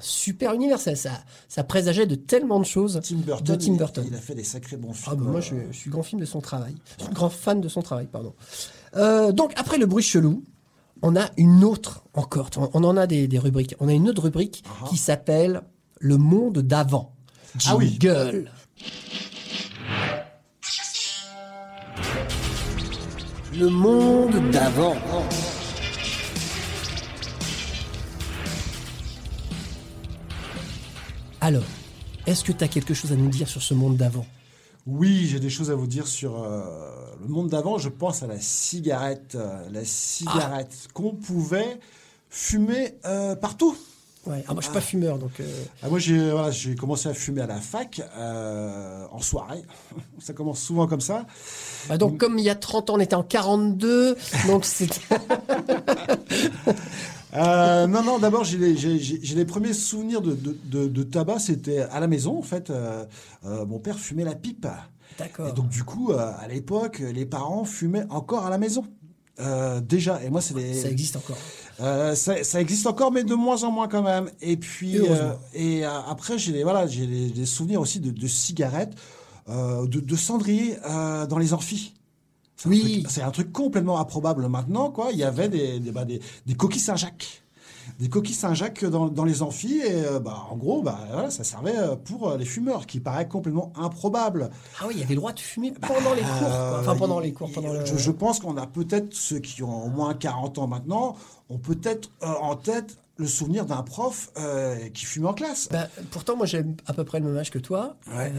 super univers. Ça, ça, ça présageait de tellement de choses Tim Burton, de Tim il- Burton. Il, a fait des sacrés bons Ah, films. bah, moi, euh, je, je suis grand film de son travail. Je suis grand fan de son travail, pardon. Euh, donc, après le bruit chelou, on a une autre encore. On on en a des, des rubriques. On a une autre rubrique qui s'appelle Le monde d'avant. Ah oui. Le monde d'avant. Alors, est-ce que tu as quelque chose à nous dire sur ce monde d'avant? Oui, j'ai des choses à vous dire sur euh, le monde d'avant. Je pense à la cigarette. euh, la cigarette Ah. qu'on pouvait fumer euh, partout. Ouais. Ah, moi, je suis pas fumeur, donc. Ah, moi, j'ai voilà, commencé à fumer à la fac en soirée. ça commence souvent comme ça. Bah donc, comme il y a 30 ans, on était en 42, donc c'était. Euh, non, non, d'abord, j'ai les, premiers souvenirs de, de, de- de tabac, c'était à la maison, en fait. Euh, euh, mon père fumait la pipe. Et D'accord. donc, du coup, à l'époque, les parents fumaient encore à la maison. Déjà, et moi, c'est les. Ça existe encore. Euh, ça, ça existe encore, mais de moins en moins quand même. Et puis, euh, et euh, après, j'ai des, voilà, j'ai des, des souvenirs aussi de, de cigarettes, de, de cendriers dans les amphis. Oui. C'est un truc complètement improbable maintenant, quoi. Il y avait des, des, bah, des, des coquilles Saint-Jacques. Des coquilles Saint-Jacques dans, dans les amphis, et euh, bah, en gros, bah, voilà, ça servait euh, pour euh, les fumeurs, qui paraît complètement improbable. Ah oui, il y avait le droit de fumer pendant les cours. quoi. Enfin, pendant les cours, pendant le. je, je pense qu'on a peut-être, ceux qui ont au moins 40 ans maintenant, ont peut-être euh, en tête le souvenir d'un prof qui fumait en classe. Bah, pourtant, moi, j'ai à peu près le même âge que toi. Ouais.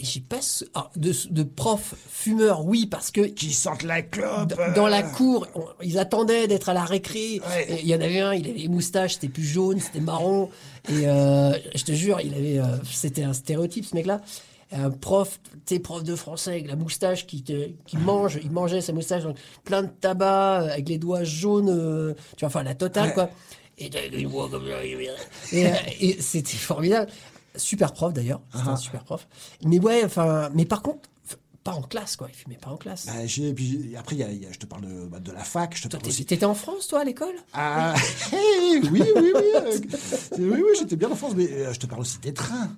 Et j'y passe. ah, de, de profs fumeurs, oui, parce que. Qui sentent la clope. euh, Dans la cour, on- ils attendaient d'être à la récré. Ouais. Et Il y en avait un, il avait les moustaches, c'était plus jaune, c'était marron. Et euh, je te jure, il avait, euh, c'était un stéréotype ce mec-là. Un prof, tu prof de français avec la moustache qui, te, qui mange, il mangeait sa moustache, donc plein de tabac, avec les doigts jaunes, euh, tu vois, enfin la totale Ouais. quoi. Et c'était formidable. Super prof d'ailleurs, c'était un Ah. super prof. Mais ouais, enfin, mais par contre, pas en classe quoi, il fumait pas en classe. Bah, j'ai- puis après, il y a- il y a- je te parle de, bah, de la fac, je te Toi, parle aussi. t'étais en France toi à l'école? Ah, oui, oui, oui. euh, oui, oui, j'étais bien en France, mais euh, je te parle aussi des trains.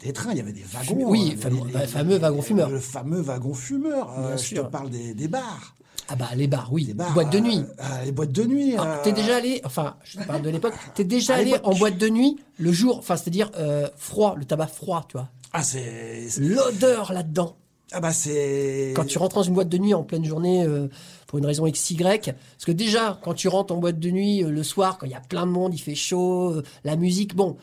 Des trains, il y avait des wagons. Oui, euh, fameux- les- bah, les- fameux wagon fumeur. Le fameux wagon fumeur. euh, je sûr. te parle des, des bars. Ah bah les bars, oui, Des bars, boîtes de euh, nuit. euh, les boîtes de nuit. Ah, euh, T'es déjà allé, enfin, je te parle de l'époque, t'es déjà À allé en boîte de nuit le jour, enfin, c'est-à-dire euh, froid, le tabac froid, tu vois. Ah, c'est. L'odeur là-dedans. Ah, bah, c'est. Quand tu rentres dans une boîte de nuit en pleine journée, euh, pour une raison XY, parce que déjà, quand tu rentres en boîte de nuit euh, le soir, quand il y a plein de monde, il fait chaud, euh, la musique, bon,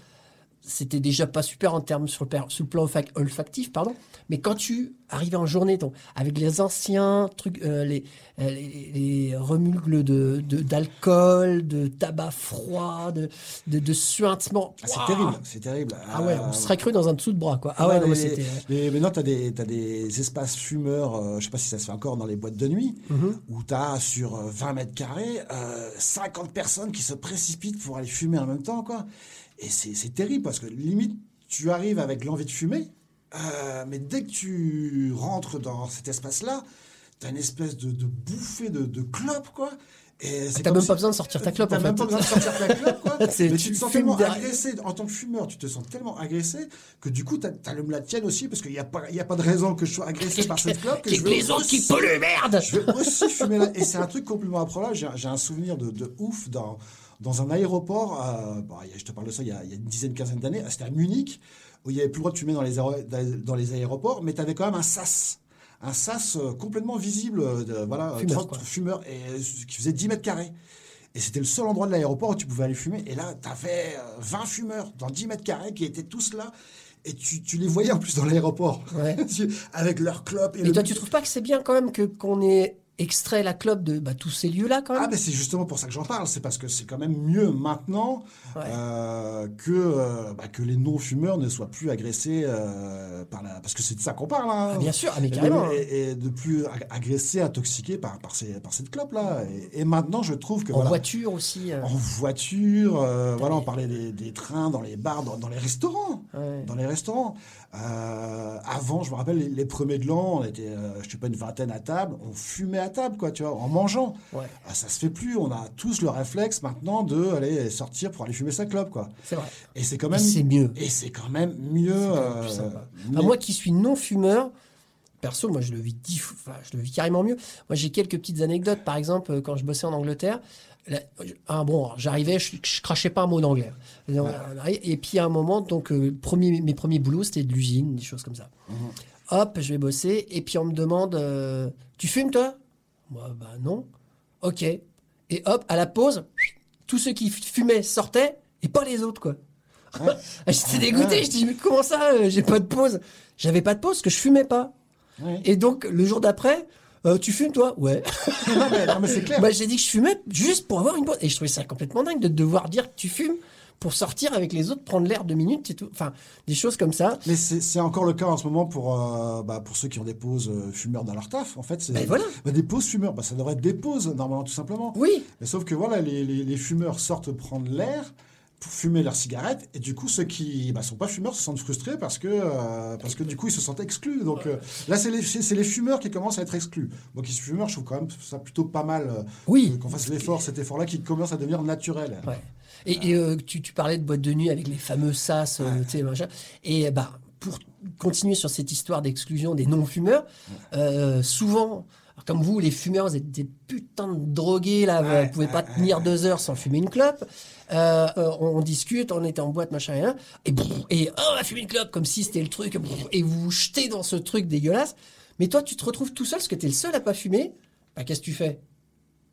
c'était déjà pas super en termes sur le, per- sur le plan olfac- olfactif, pardon. Mais quand tu arrives en journée, donc, avec les anciens trucs, euh, les, euh, les, les remugles de, d'alcool, de, tabac froid, de, de, de suintement. Ah, c'est terrible, c'est terrible. Ah ouais, on Euh, serait cru dans un dessous de bras, quoi. Ah ouais, Ouais, non, mais les- c'était. les- maintenant, tu as des, t'as des espaces fumeurs, euh, je sais pas si ça se fait encore dans les boîtes de nuit, Mhm. où tu as sur euh, 20 mètres carrés euh, 50 personnes qui se précipitent pour aller fumer en même temps. quoi. Et c'est terrible parce que limite, tu arrives avec l'envie de fumer, euh, mais dès que tu rentres dans cet espace-là, tu as une espèce de, de bouffée de, de clope, quoi. Et c'est T'as même si- pas besoin de sortir ta clope, T'as même fait. pas besoin de sortir ta clope, quoi. Mais tu tu te sens tellement derrière. agressé en tant que fumeur, tu te sens tellement agressé que du coup, t'as as la tienne aussi parce qu'il n'y a, pas- y a pas de raison que je sois agressé par cette clope. Que je veux les autres qui polluent, merde Je vais aussi fumer là. Et c'est un truc complètement improbable. J'ai j'ai un souvenir de, de ouf dans, dans un aéroport. euh, a- je te parle de ça il y a, il y a une dizaine, quinzaine d'années. C'était à Munich où il n'y avait plus le droit de fumer dans les, dans les aéroports, mais tu avais quand même un sas. Un sas euh, complètement visible, euh, de, voilà, Fumeur, 30 quoi. fumeurs, et, euh, qui faisait 10 mètres carrés. Et c'était le seul endroit de l'aéroport où tu pouvais aller fumer. Et là, tu avais 20 fumeurs dans 10 mètres carrés qui étaient tous là. Et tu, tu les voyais en plus dans l'aéroport. Ouais. Avec leurs clopes. Et le- toi, tu trouves pas que c'est bien quand même que qu'on ait extrait la clope de bah, tous ces lieux-là quand même. Ah, mais c'est justement pour ça que j'en parle. C'est parce que c'est quand même mieux maintenant Ouais. euh, que, euh, bah, que les non-fumeurs ne soient plus agressés euh, par la. Parce que c'est de ça qu'on parle. hein. Ah, bien sûr, ah, mais Et carrément. de- Et, et de plus ag- agressés, intoxiqués par, par, ces, par cette clope-là. Et, et maintenant, je trouve que. en voilà, voiture aussi. En voiture, voilà, on parlait des, des trains, dans les bars, dans, dans les restaurants. ouais. Dans les restaurants. Euh, avant, je me rappelle, les, les premiers de l'an, on était, euh, je sais pas, une vingtaine à table, on fumait à table, quoi, tu vois, en mangeant. Ouais. Ah, ça se fait plus. On a tous le réflexe maintenant de aller sortir pour aller fumer sa clope, quoi. C'est vrai. Et c'est quand même. c'est mieux. Et c'est quand même mieux. euh, plus sympa. mais- Enfin, moi qui suis non-fumeur, perso, moi je le vis dix enfin, je le vis carrément mieux. Moi j'ai quelques petites anecdotes. Par exemple, euh, quand je bossais en Angleterre, ah, bon, j'arrivais, je, je crachais pas un mot d'anglais. Et, puis à un moment, donc euh, premier, mes premiers boulots, c'était de l'usine, des choses comme ça. Mhm. Hop, je vais bosser, et puis on me demande, euh, tu fumes toi? Moi, bah non. Ok. Et hop, à la pause, tous ceux qui fumaient sortaient, et pas les autres, quoi. J'étais dégoûté, je dis, mais comment ça, euh, j'ai pas de pause? J'avais pas de pause parce que je fumais pas. Ouais. Et donc, le jour d'après, euh, tu fumes toi? Ouais. non, mais, mais c'est clair. bah, j'ai dit que je fumais juste pour avoir une pause. Et je trouvais ça complètement dingue de devoir dire que tu fumes pour sortir avec les autres, prendre l'air deux minutes et tout. Enfin, des choses comme ça. Mais c'est encore le cas en ce moment pour, euh, bah, pour ceux qui ont des pauses euh, fumeurs dans leur taf. En fait, c'est Ben voilà. bah, des pauses fumeurs. Bah, ça devrait être des pauses normalement, tout simplement. Oui. Mais sauf que voilà, les, les, les fumeurs sortent prendre l'air pour fumer leurs cigarettes et du coup ceux qui bah, sont pas fumeurs se sentent frustrés parce que euh, parce que du coup ils se sentent exclus donc euh, là c'est les c'est les fumeurs qui commencent à être exclus moi qui suis fumeur je trouve quand même ça plutôt pas mal euh, Oui. qu'on fasse l'effort cet effort là qui commence à devenir naturel Ouais. Et, et, euh, tu, tu parlais de boîte de nuit avec les fameux sas, euh, tu sais, machin. Et bah, pour continuer sur cette histoire d'exclusion des non-fumeurs, euh, souvent, comme vous, les fumeurs, vous êtes des putains de drogués, là, Ouais, vous pouvez pas ouais, tenir deux heures sans fumer une clope. Euh, euh, on, on discute, on est en boîte, machin, rien. Et, brrr, et oh, on va fumer une clope, comme si c'était le truc. et vous vous jetez dans ce truc dégueulasse. Mais toi, tu te retrouves tout seul, parce que tu es le seul à pas fumer. Bah, qu'est-ce que tu fais?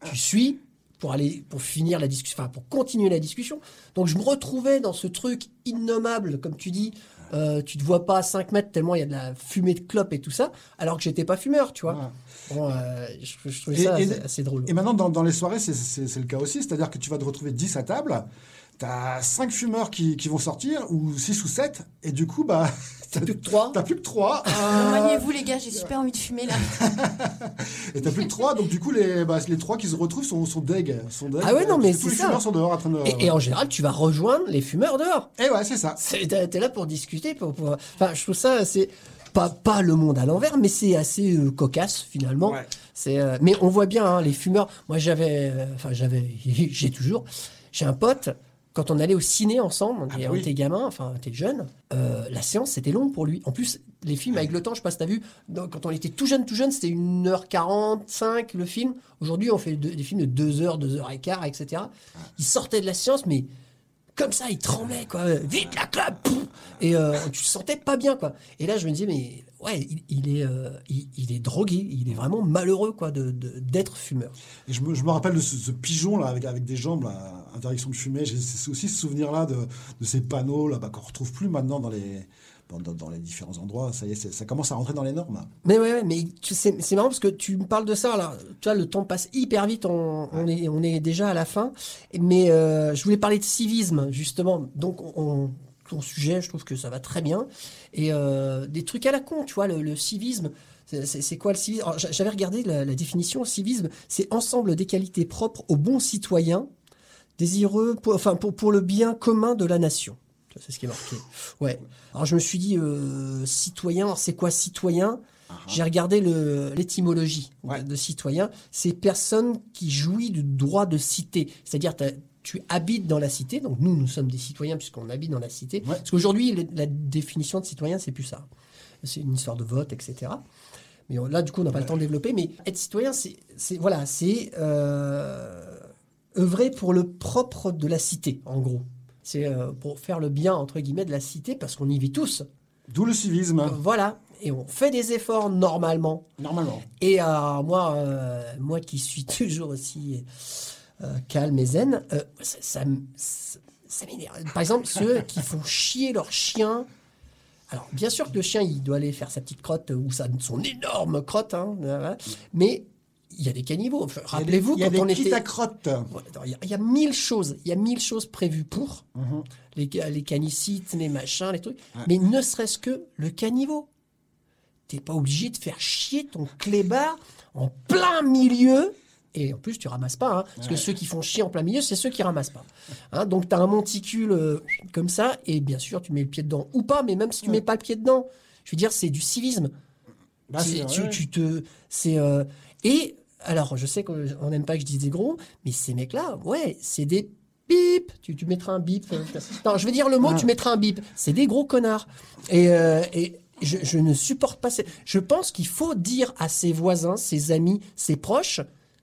Tu suis pour aller pour finir la discussion, enfin pour continuer la discussion. Donc je me retrouvais dans ce truc innommable, comme tu dis. Euh, tu te vois pas à 5 mètres tellement il y a de la fumée de clope et tout ça, alors que j'étais pas fumeur, tu vois. Ouais. Bon, euh, je, je trouvais Et- ça et- assez, assez drôle. et maintenant dans, dans les soirées c'est- le cas aussi c'est à dire que tu vas te retrouver 10 à table T'as 5 fumeurs qui, qui vont sortir, ou 6 ou 7, et du coup, bah. T'as plus que 3. T'as plus que 3. Maniez-vous les gars, j'ai super envie de fumer là. Et t'as plus que 3, donc du coup, les, bah, les 3 qui se retrouvent sont, sont deg. Sont deg Ah ouais, non, mais Tous c'est les ça. fumeurs sont dehors en train de. Et, et en général, tu vas rejoindre les fumeurs dehors. Et ouais, c'est ça. C'est- T'es là pour discuter, pour, pour- Enfin, je trouve ça c'est pas pas le monde à l'envers, mais c'est assez euh, cocasse finalement. Ouais. C'est euh, mais on voit bien hein, les fumeurs. Moi, j'avais, euh, enfin j'avais, j'ai toujours, j'ai un pote. Quand on allait au ciné ensemble, on Ah était- bah on oui. était gamin, enfin on était jeune, euh, la séance c'était long pour lui. En plus, les films avec le temps, je sais pas si t'as vu, dans- quand on était tout jeune, tout jeune, c'était 1h45 le film. Aujourd'hui, on fait de- des films de 2h, 2h15, etc. Il sortait de la séance, mais comme ça, il tremblait, quoi. Vite la clope Et euh, tu te sentais pas bien, quoi. Et là, je me disais, mais ouais, il, il est, euh, il, est drogué, il est vraiment malheureux, quoi, de- de- d'être fumeur. Et je me, rappelle de ce, pigeon là avec, des jambes, là, interdiction de fumer. J'ai aussi ce souvenir là de, de ces panneaux là bah, qu'on retrouve plus maintenant dans les dans, dans- dans les différents endroits. Ça y est, c'est- ça commence à rentrer dans les normes. Mais ouais, mais c'est marrant parce que tu me parles de ça, là. Tu vois, le temps passe hyper vite, on, on est, on est déjà à la fin. Mais euh, je voulais parler de civisme, justement. Donc, on, ton sujet, je trouve que ça va très bien. Et euh, des trucs à la con, tu vois, le, le civisme. c'est- quoi le civisme? J'avais regardé la, la définition. Civisme, c'est ensemble des qualités propres aux bons citoyens, désireux, pour, enfin, pour, pour le bien commun de la nation. C'est ce qui est marqué. Ouais. Alors je me suis dit, euh, citoyen, c'est quoi citoyen? J'ai regardé le- l'étymologie de- Ouais. de, citoyen. C'est personne qui jouit du droit de cité. C'est-à-dire, tu habites dans la cité. Donc nous, nous sommes des citoyens puisqu'on habite dans la cité. Ouais. Parce qu'aujourd'hui, la définition de citoyen, c'est plus ça. C'est une histoire de vote, etc. Mais là, du coup, on n'a pas le temps de développer. Mais être citoyen, c'est c'est- voilà, c'est euh, œuvrer pour le propre de la cité, en gros. C'est euh, pour faire le bien entre guillemets de la cité parce qu'on y vit tous. D'où le civisme, Euh, Voilà. Et on fait des efforts normalement. normalement. Et euh, moi, moi qui suis toujours aussi calme et zen, ça, ça, m- ça- ça m'énerve. Par exemple, ceux qui font chier leur chien. Alors, bien sûr que le chien, il doit aller faire sa petite crotte ou sa, son énorme crotte, hein, mais il y a des caniveaux. Enfin, Rappelez-vous quand des on était. crotte. Ouais, Il y, a- il y a mille choses, il y a mille choses prévues pour Mhm. les, les canicites, les machins, les trucs. Mais ne serait-ce que le caniveau. T'es pas obligé de faire chier ton clébard en plein milieu. Et en plus, tu ramasses pas, hein, parce que ceux qui font chier en plein milieu, c'est ceux qui ramassent pas. Hein, donc, tu as un monticule euh, comme ça, et bien sûr, tu mets le pied dedans ou pas, mais même si tu mets pas le pied dedans, je veux dire, c'est du civisme. Bah, ouais. tu te, c'est euh, et alors je sais qu'on n'aime pas que je dise des gros, mais ces mecs-là, ouais, c'est des bip. Tu, tu mettras un bip. non, je veux dire le mot, tu mettras un bip. C'est des gros connards. Et, euh, et je, je ne supporte pas. ces- Je pense qu'il faut dire à ses voisins, ses amis, ses proches,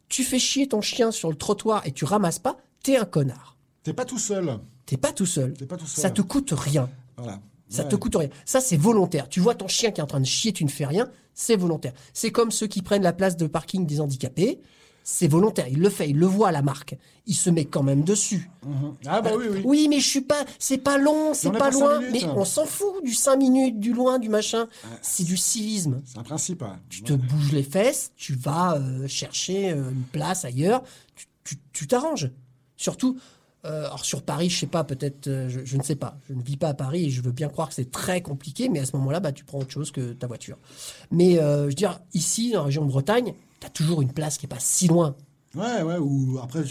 tu fais chier ton chien sur le trottoir et tu ramasses pas, t'es un connard. T'es pas tout seul. T'es pas tout seul. T'es pas tout seul. Ça te coûte rien. Voilà. Ça Ouais. te coûte rien. Ça, c'est volontaire. Tu vois ton chien qui est en train de chier, tu ne fais rien, c'est volontaire. C'est comme ceux qui prennent la place de parking des handicapés. C'est volontaire. Il le fait, il le voit, la marque. Il se met quand même dessus. Ah bah oui, oui. Oui, mais je suis pas. C'est pas long, c'est pas loin. minutes. Mais on s'en fout du 5 minutes, du loin, du machin. C'est du civisme. C'est un principe. Tu te bouges les fesses, tu vas euh, chercher euh, une place ailleurs, tu- tu tu t'arranges. Surtout, euh, alors sur Paris, je sais pas, peut-être, euh, je, je ne sais pas. Je ne vis pas à Paris et je veux bien croire que c'est très compliqué, mais à ce moment-là, bah, tu prends autre chose que ta voiture. Mais euh, je veux dire, ici, dans la région de Bretagne, tu as toujours une place qui est pas si loin. Ouais, ouais, ou après,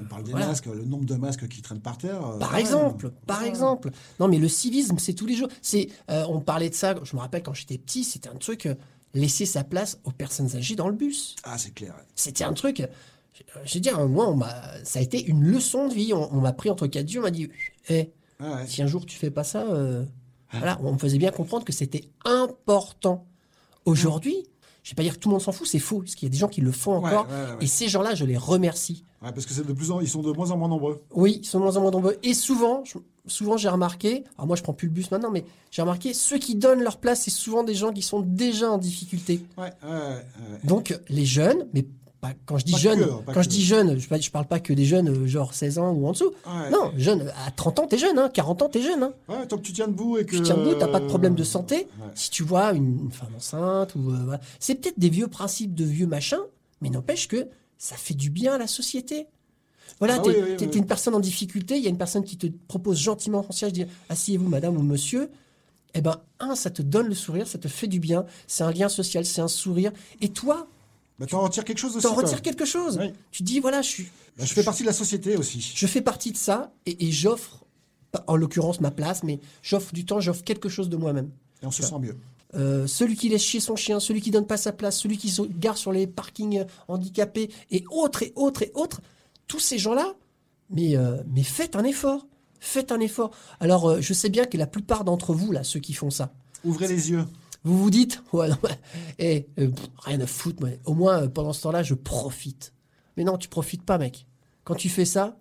on parle des Voilà. masques, le nombre de masques qui traînent par terre. Par exemple, par Ouais. exemple. Non, mais le civisme, c'est tous les jours. C'est, on parlait de ça. Je me rappelle quand j'étais petit, c'était un truc laisser sa place aux personnes âgées dans le bus. Ah, c'est clair. ouais. C'était un truc. Euh, Je veux dire, moi, on m'a, ça a été une leçon de vie. On, on m'a pris entre quatre yeux, on m'a dit, Eh, Ah ouais. si un jour tu fais pas ça, euh, voilà, on me faisait bien comprendre que c'était important. Aujourd'hui, je vais pas dire que tout le monde s'en fout, c'est faux, parce qu'il y a des gens qui le font encore. ouais, ouais. Et ces gens-là, je les remercie. Ouais, parce que c'est de plus en, ils sont de moins en moins nombreux. Oui, ils sont de moins en moins nombreux. Et souvent, je- souvent j'ai remarqué, alors moi je prends plus le bus maintenant, mais j'ai remarqué, ceux qui donnent leur place, c'est souvent des gens qui sont déjà en difficulté. Ouais, ouais, ouais, ouais. Donc les jeunes, mais pas- quand je dis Pas jeunes, que, pas quand je dis jeunes, je, ne parle pas que des jeunes euh, genre 16 ans ou en dessous. Ouais. Non, jeunes, à 30 ans, t'es jeune, hein, 40 ans, t'es jeune. Hein. Ouais, tant que tu tiens debout et que. Tu tiens debout, t'as pas de problème de santé. Ouais. Si tu vois une, une femme enceinte, ou euh, voilà. c'est peut-être des vieux principes de vieux machins, mais n'empêche que ça fait du bien à la société. Voilà, Ah t'es oui, oui, t'es- oui. t'es une personne en difficulté, il y a une personne qui te propose gentiment son siège, dit asseyez-vous madame ou monsieur. Eh ben, un, ça te donne le sourire, ça te fait du bien, c'est un lien social, c'est un sourire. Et toi, Bah, t'en retires quelque chose aussi. t'en quoi. retires quelque chose. Oui. Tu dis, voilà, je suis, Bah, je fais partie de la société aussi. je fais partie de ça et, et j'offre, en l'occurrence ma place, mais j'offre du temps, j'offre quelque chose de moi-même. Et on se sent mieux. Euh, celui qui laisse chier son chien, celui qui donne pas sa place, celui qui se gare sur les parkings euh, handicapés et autres et autres et autres, tous ces gens-là, mais, euh, mais faites un effort. Faites un effort. Alors, euh, je sais bien que la plupart d'entre vous, là, ceux qui font ça, Ouvrez les yeux. Vous vous dites, ouais, non, mais, eh, euh, pff, rien à foutre, moi. au moins euh, pendant ce temps-là, je profite. Mais non, tu profites pas, mec. Quand tu fais ça,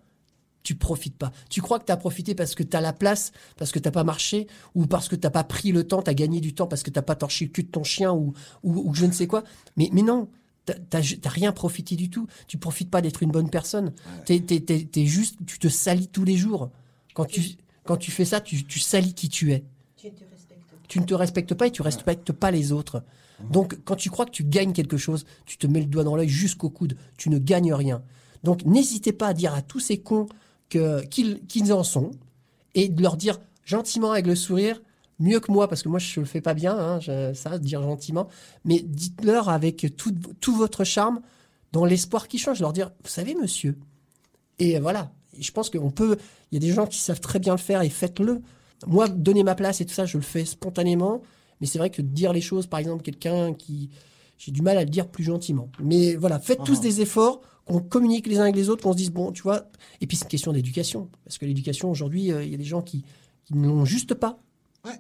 tu profites pas. Tu crois que tu as profité parce que tu as la place, parce que t'as pas marché, ou parce que t'as pas pris le temps, tu as gagné du temps parce que t'as pas torché le cul de ton chien, ou, ou, ou je ne sais quoi. Mais, mais non, t'as- rien profité du tout. Tu profites pas d'être une bonne personne. T'es juste, tu te salis tous les jours. Quand tu, quand tu fais ça, tu, tu salis qui tu es tu ne te respectes pas et tu respectes pas les autres. Donc, quand tu crois que tu gagnes quelque chose, tu te mets le doigt dans l'œil jusqu'au coude. Tu ne gagnes rien. Donc, n'hésitez pas à dire à tous ces cons qu'ils qu'ils en sont et de leur dire gentiment avec le sourire, mieux que moi, parce que moi, je le fais pas bien, hein, je- ça, dire gentiment, mais dites-leur avec tout, tout votre charme, dans l'espoir qui change, leur dire, vous savez, monsieur, et voilà. Je pense qu'on peut. Il y a des gens qui savent très bien le faire et faites-le. Moi, donner ma place et tout ça, je le fais spontanément. Mais c'est vrai que dire les choses, par exemple, quelqu'un qui. J'ai du mal à le dire plus gentiment. Mais voilà, faites tous des efforts, qu'on communique les uns avec les autres, qu'on se dise, bon, tu vois. Et puis, c'est une question d'éducation. Parce que l'éducation, aujourd'hui, euh, il y a des gens qui, qui ne l'ont juste pas. Ouais.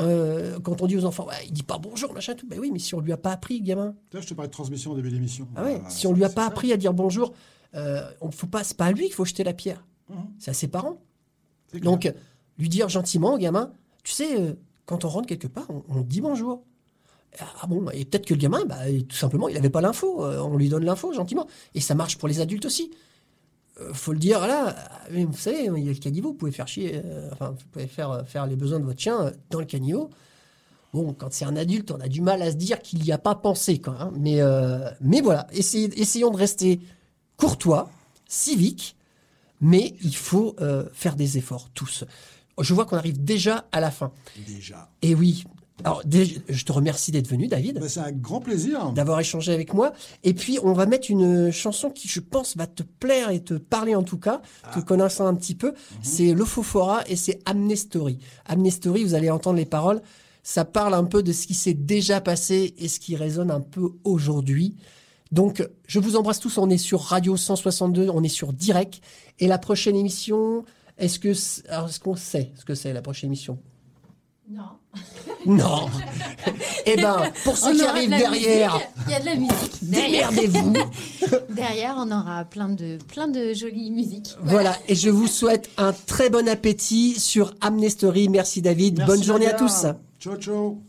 Euh, quand on dit aux enfants, ouais, il dit pas bonjour, machin, tout. Ben oui, mais si on lui a pas appris, gamin. Vois, je te parlais de transmission au début de l'émission. Ah ouais, Ah, si on lui a pas ça. appris à dire bonjour, euh, on faut pas, c'est pas à lui qu'il faut jeter la pierre. Mhm. C'est à ses parents. C'est clair lui dire gentiment au gamin, tu sais, euh, quand on rentre quelque part, on, dit bonjour. Ah, ah bon, et peut-être que le gamin, bah, tout simplement, il n'avait pas l'info. Euh, on lui donne l'info gentiment. Et ça marche pour les adultes aussi. Euh, faut le dire là, vous savez, il y a le caniveau, vous pouvez faire chier, euh, enfin, vous pouvez faire, faire les besoins de votre chien dans le caniveau. Bon, quand c'est un adulte, on a du mal à se dire qu'il n'y a pas pensé, hein. mais, mais voilà, essayons de rester courtois, civique, mais il faut faire des efforts tous je vois qu'on arrive déjà à la fin. Déjà. Et oui. Alors, je te remercie d'être venu, David. Ben, c'est un grand plaisir. D'avoir échangé avec moi. Et puis, on va mettre une chanson qui, je pense, va te plaire et te parler en tout cas, ah. te connaissant un petit peu. Mm -hmm. C'est Lofofora et c'est Amnestory. Amnestory, vous allez entendre les paroles. Ça parle un peu de ce qui s'est déjà passé et ce qui résonne un peu aujourd'hui. Donc, je vous embrasse tous. On est sur Radio 162, on est sur Direct. Et la prochaine émission, est-ce que qu'on sait ce que c'est la prochaine émission? Non. Non. eh ben, pour ceux qui arrivent derrière, il y a de la musique. Démerdez-vous. derrière, on aura plein de jolies musiques. Voilà. et je vous souhaite un très bon appétit sur Amnestory. Merci David. Bonne journée à tous. Ciao ciao.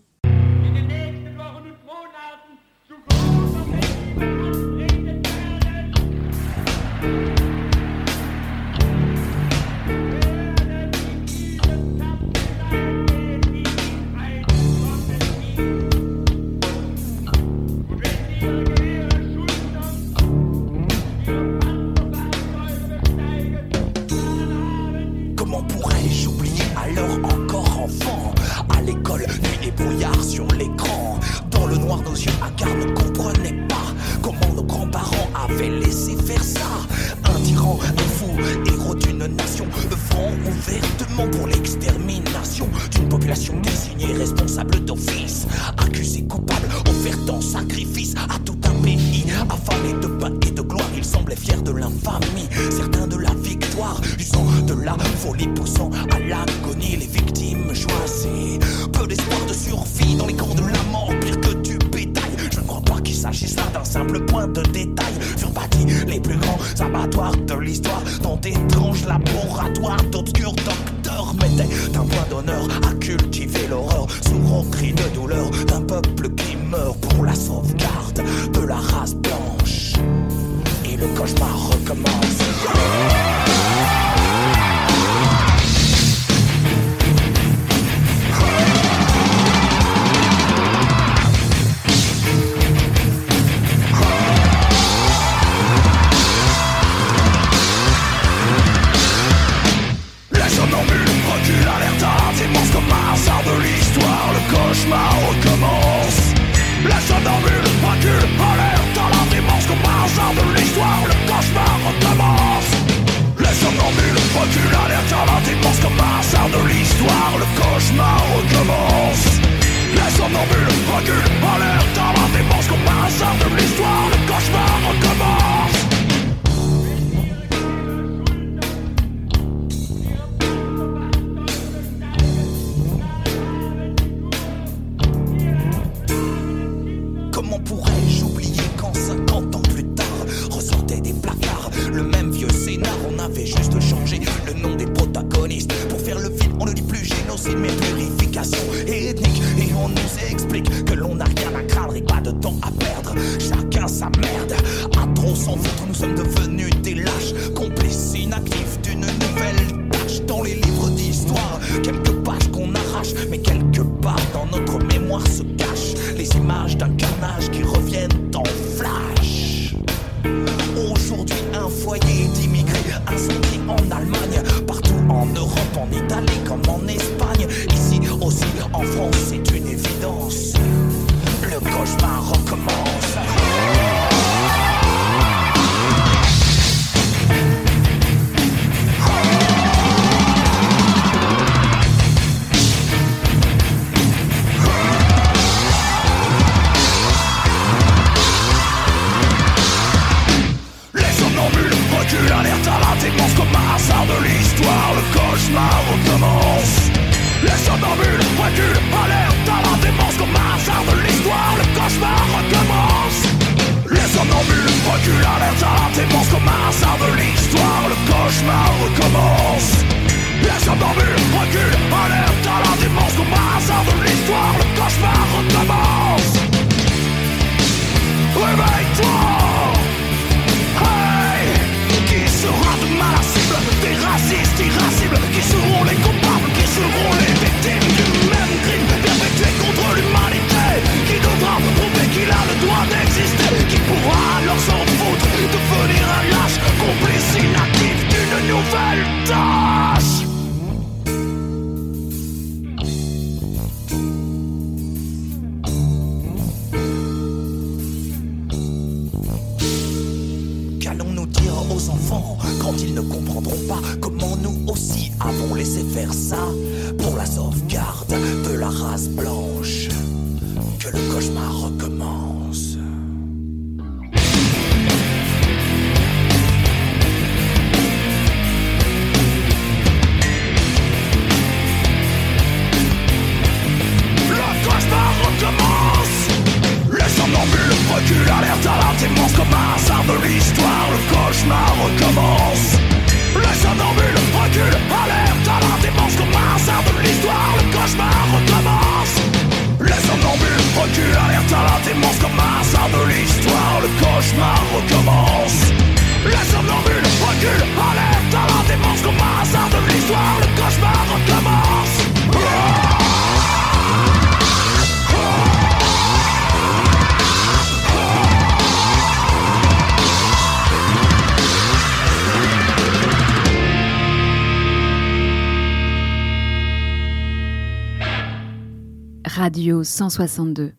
Radio 162.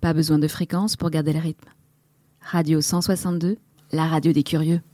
Pas besoin de fréquence pour garder le rythme. Radio 162, la radio des curieux.